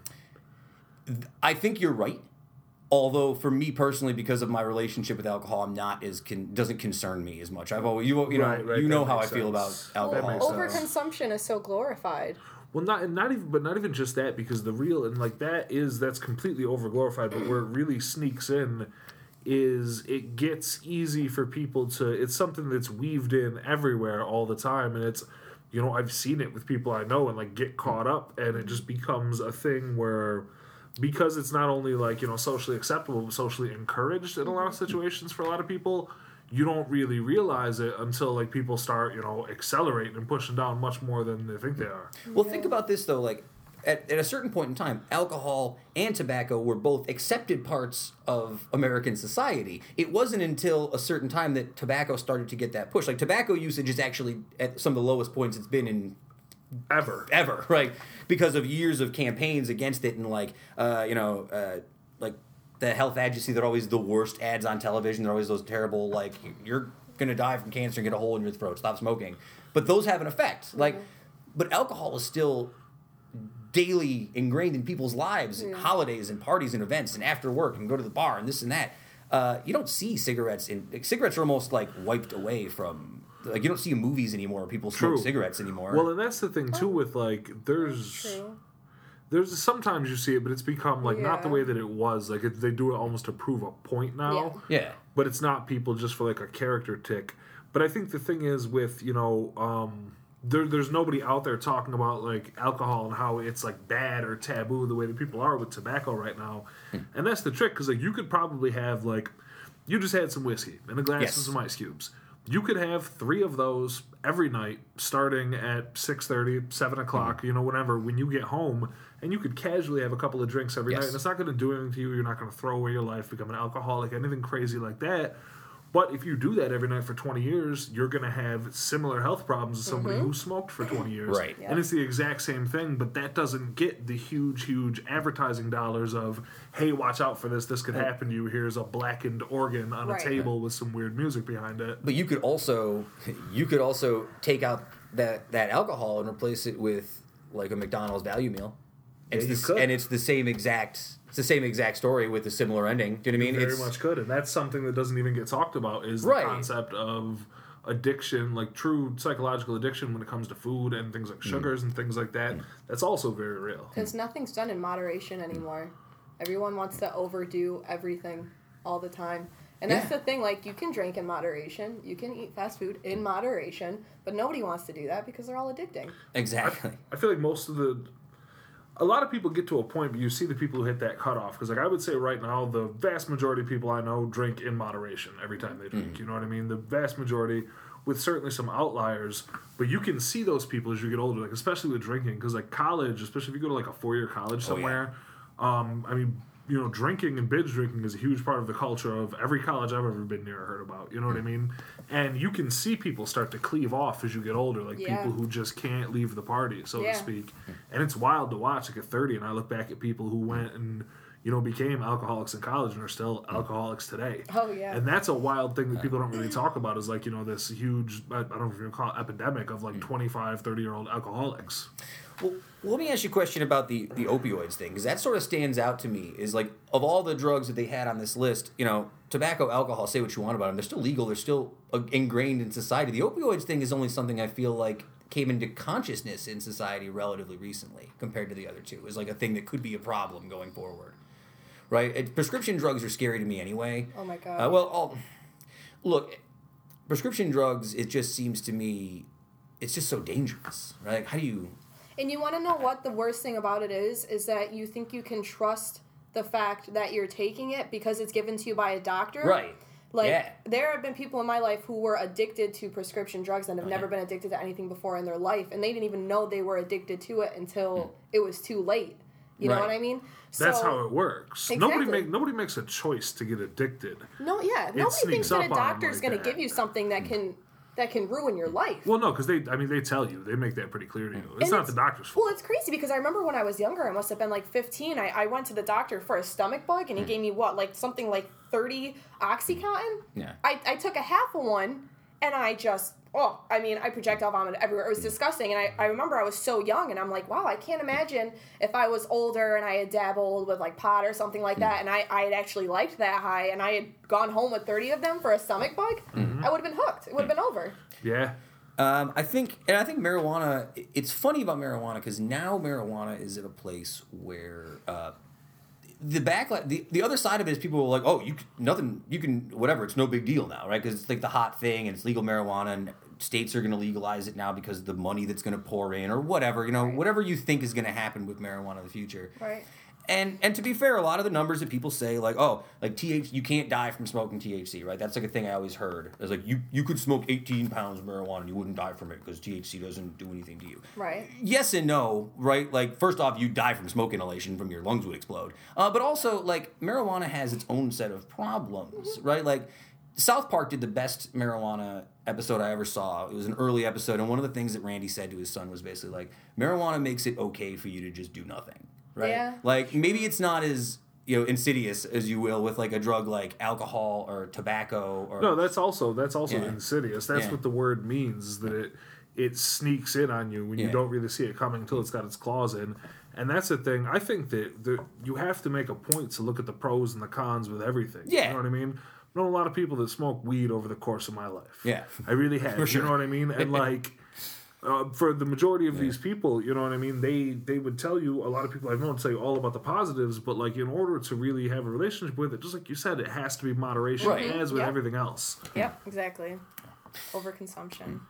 I think you're right. Although for me personally, because of my relationship with alcohol, I'm not as con- doesn't concern me as much. I've always you you know Right, right, you know that how I makes feel about That alcohol. makes sense. Overconsumption is so glorified. Well, not not even, but not even just that, because the real and like that is that's completely overglorified. But where it really sneaks in is it gets easy for people to. It's something that's weaved in everywhere all the time, and it's you know I've seen it with people I know and like get caught up, and it just becomes a thing where because it's not only like you know socially acceptable but socially encouraged in a lot of situations for a lot of people you don't really realize it until like people start you know accelerating and pushing down much more than they think they are Well, think about this though. Like at, at a certain point in time, alcohol and tobacco were both accepted parts of American society. It wasn't until a certain time that tobacco started to get that push. Like tobacco usage is actually at some of the lowest points it's been in ever ever, right? Because of years of campaigns against it, and like, uh, you know, uh, like the health agency, they're always the worst ads on television. They're always those terrible, like, you're gonna die from cancer and get a hole in your throat. Stop smoking. But those have an effect. Like, but alcohol is still daily ingrained in people's lives, and holidays and parties and events, and after work and go to the bar and this and that. Uh, you don't see cigarettes in cigarettes are almost like wiped away from like you don't see movies anymore. People smoke True. cigarettes anymore. Well, and that's the thing too with like there's True. there's sometimes you see it, but it's become like not the way that it was. Like it, they do it almost to prove a point now. yeah, but it's not people just for like a character tick. But I think the thing is with you know, um, there, there's nobody out there talking about like alcohol and how it's like bad or taboo the way that people are with tobacco right now, hmm. and that's the trick because like you could probably have like you just had some whiskey and a glass Yes. of some ice cubes. You could have three of those every night, starting at 6.30, 7 o'clock, hmm. you know, whenever, when you get home, and you could casually have a couple of drinks every Yes. night. And it's not going to do anything to you. You're not going to throw away your life, become an alcoholic, anything crazy like that. But if you do that every night for 20 years, you're going to have similar health problems as somebody mm-hmm. who smoked for 20 years. Right. And it's the exact same thing, but that doesn't get the huge, huge advertising dollars of, hey, watch out for this. This could happen to you. Here's a blackened organ on Right. a table with some weird music behind it. but you could also you could also take out that that alcohol and replace it with like a McDonald's value meal. It's Yeah, you the, s- could. and it's the same exact it's the same exact story with a similar ending. Do you know what I mean? very it's, much could, and that's something that doesn't even get talked about is Right. the concept of addiction, like true psychological addiction when it comes to food and things Mm. like sugars and things like that. That's also very real. Because nothing's done in moderation anymore. Everyone wants to overdo everything all the time. And that's Yeah. the thing, like, you can drink in moderation, you can eat fast food in moderation, but nobody wants to do that because they're all addicting. exactly. I feel like most of the a lot of people get to a point, but you see the people who hit that cutoff. Because, like, I would say right now, the vast majority of people I know drink in moderation every time they drink. You know what I mean? The vast majority, with certainly some outliers, but you can see those people as you get older, like, especially with drinking. Because, like, college, especially if you go to, like, a four year college Oh, yeah. somewhere, um, I mean, you know, drinking and binge drinking is a huge part of the culture of every college I've ever been near or heard about. You know what I mean? And you can see people start to cleave off as you get older, like Yeah. people who just can't leave the party, so Yeah. to speak. And it's wild to watch. Like at 30, and I look back at people who went and you know became alcoholics in college and are still alcoholics today. Oh, yeah. And that's a wild thing that people don't really talk about is like you know this huge I don't know if you call it epidemic of like mm. 25, 30 year old alcoholics. Well, let me ask you a question about the, the opioids thing, because that sort of stands out to me. Is like, of all the drugs that they had on this list, you know, tobacco, alcohol, say what you want about them, they're still legal, they're still uh, ingrained in society. The opioids thing is only something I feel like came into consciousness in society relatively recently compared to the other two. Is like a thing that could be a problem going forward. Right? It, prescription drugs are scary to me anyway. Oh my God. Uh, well, all, look, prescription drugs, it just seems to me, it's just so dangerous, right? Like, how do you. And you want to know what the worst thing about it is? Is that you think you can trust the fact that you're taking it because it's given to you by a doctor. Right. Like Yeah. there have been people in my life who were addicted to prescription drugs and have Oh, never yeah. been addicted to anything before in their life, and they didn't even know they were addicted to it until hmm. it was too late. You know what I mean? That's So- how it works. Nobody Exactly. make nobody makes a choice to get addicted. No, yeah. Nobody thinks that a on 'em doctor's like going to give you something that hmm. can that can ruin your life. Well, no, because they I mean they tell you they make that pretty clear to you. It's And not the doctor's fault. Well, it's crazy because I remember when I was younger, I must have been like 15. I, I went to the doctor for a stomach bug, and he hmm. gave me what, like something like 30 Oxycontin? Yeah. I, I took a half of one, and I just, oh, I mean, I projectile vomited everywhere. It was disgusting. And I, I remember I was so young, and I'm like, wow, I can't imagine if I was older and I had dabbled with like pot or something like that, and I, I had actually liked that high, and I had gone home with 30 of them for a stomach bug, I would have been hooked. It would have been over. yeah. Um, I think, and I think marijuana. It's funny about marijuana because now marijuana is at a place where uh, the backlash, the, the other side of it is people are like, oh, you nothing, you can whatever, it's no big deal now, right? Because it's like the hot thing, and it's legal marijuana, and states are going to legalize it now because of the money that's going to pour in, or whatever, you know, Right. whatever you think is going to happen with marijuana in the future. Right. And and to be fair, a lot of the numbers that people say, like, oh, like THC, you can't die from smoking THC, right? That's like a thing I always heard. It's like you you could smoke 18 pounds of marijuana and you wouldn't die from it because THC doesn't do anything to you. Right. Yes and no, right? Like, first off, you die from smoke inhalation, from your lungs would explode. Uh, but also, like, marijuana has its own set of problems, right? Like, South Park did the best marijuana episode I ever saw. It was an early episode, and one of the things that Randy said to his son was basically like, marijuana makes it okay for you to just do nothing, right? Yeah. Like, maybe it's not as you know insidious as you will with like a drug like alcohol or tobacco or No, that's also that's also Yeah. insidious. That's Yeah. what the word means is that it it sneaks in on you when Yeah. you don't really see it coming until it's got its claws in. And that's the thing. I think that the, you have to make a point to look at the pros and the cons with everything. Yeah. You know what I mean? known a lot of people that smoke weed over the course of my life. Yeah. I really have. For sure. You know what I mean? And like. Uh, for the majority of these people, you know what I mean. They they would tell you a lot of people I've known say all about the positives, but like in order to really have a relationship with it, just like you said, it has to be moderation, Right. as with Yep. everything else. Yep, exactly. Overconsumption.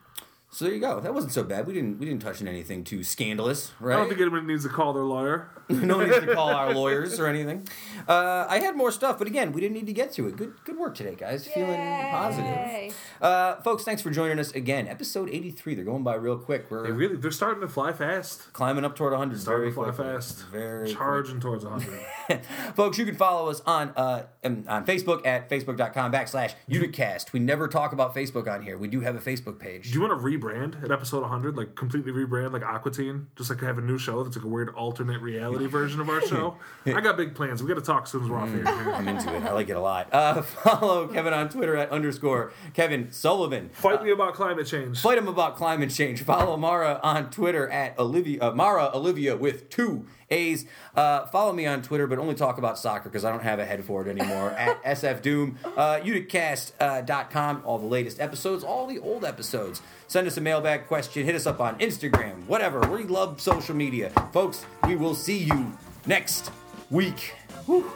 So there you go. That wasn't so bad. We didn't we didn't touch on anything too scandalous, right? I don't think anybody needs to call their lawyer. no need to call our lawyers or anything. Uh, I had more stuff, but again, we didn't need to get to it. Good good work today, guys. Feeling positive. Uh, folks, thanks for joining us again. Episode 83. They're going by real quick. We're They really they're starting to fly fast. climbing up toward 100 Starting very to fly quickly. fast. Very charging towards 100. Folks, you can follow us on uh, um, on Facebook at facebook.com backslash Uticast. We never talk about Facebook on here. We do have a Facebook page. Do you want to rebrand at episode 100, like completely rebrand, like Aqua Teen? Just like have a new show that's like a weird alternate reality version of our show? I got big plans. We got to talk as soon as we're off Mm. here. I'm into it. I like it a lot. Uh, follow Kevin on Twitter at underscore Kevin Sullivan. Fight me about climate change. Fight him about climate change. Follow Marra on Twitter at Olivia uh, Marra Olivia with two A's. Uh, follow me on Twitter, but only talk about soccer because I don't have a head for it anymore. at SF Doom. Uh, Uticast.com. All the latest episodes, all the old episodes. Send us a mailbag question. Hit us up on Instagram. Whatever. We love social media, folks. We will see you next week. Whew.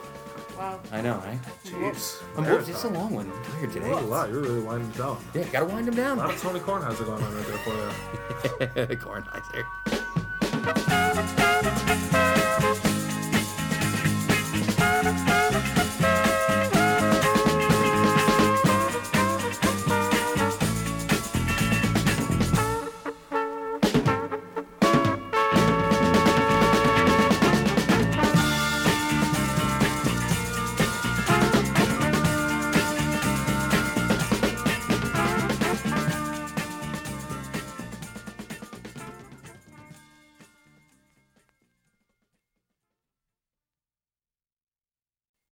Wow. I know, right? Jeez. I'm bored. It's a long one. I'm tired today. That's a lot. You're really winding it down. Yeah, gotta wind them A lot down. of Tony Kornheiser going on right there for you. Kornheiser.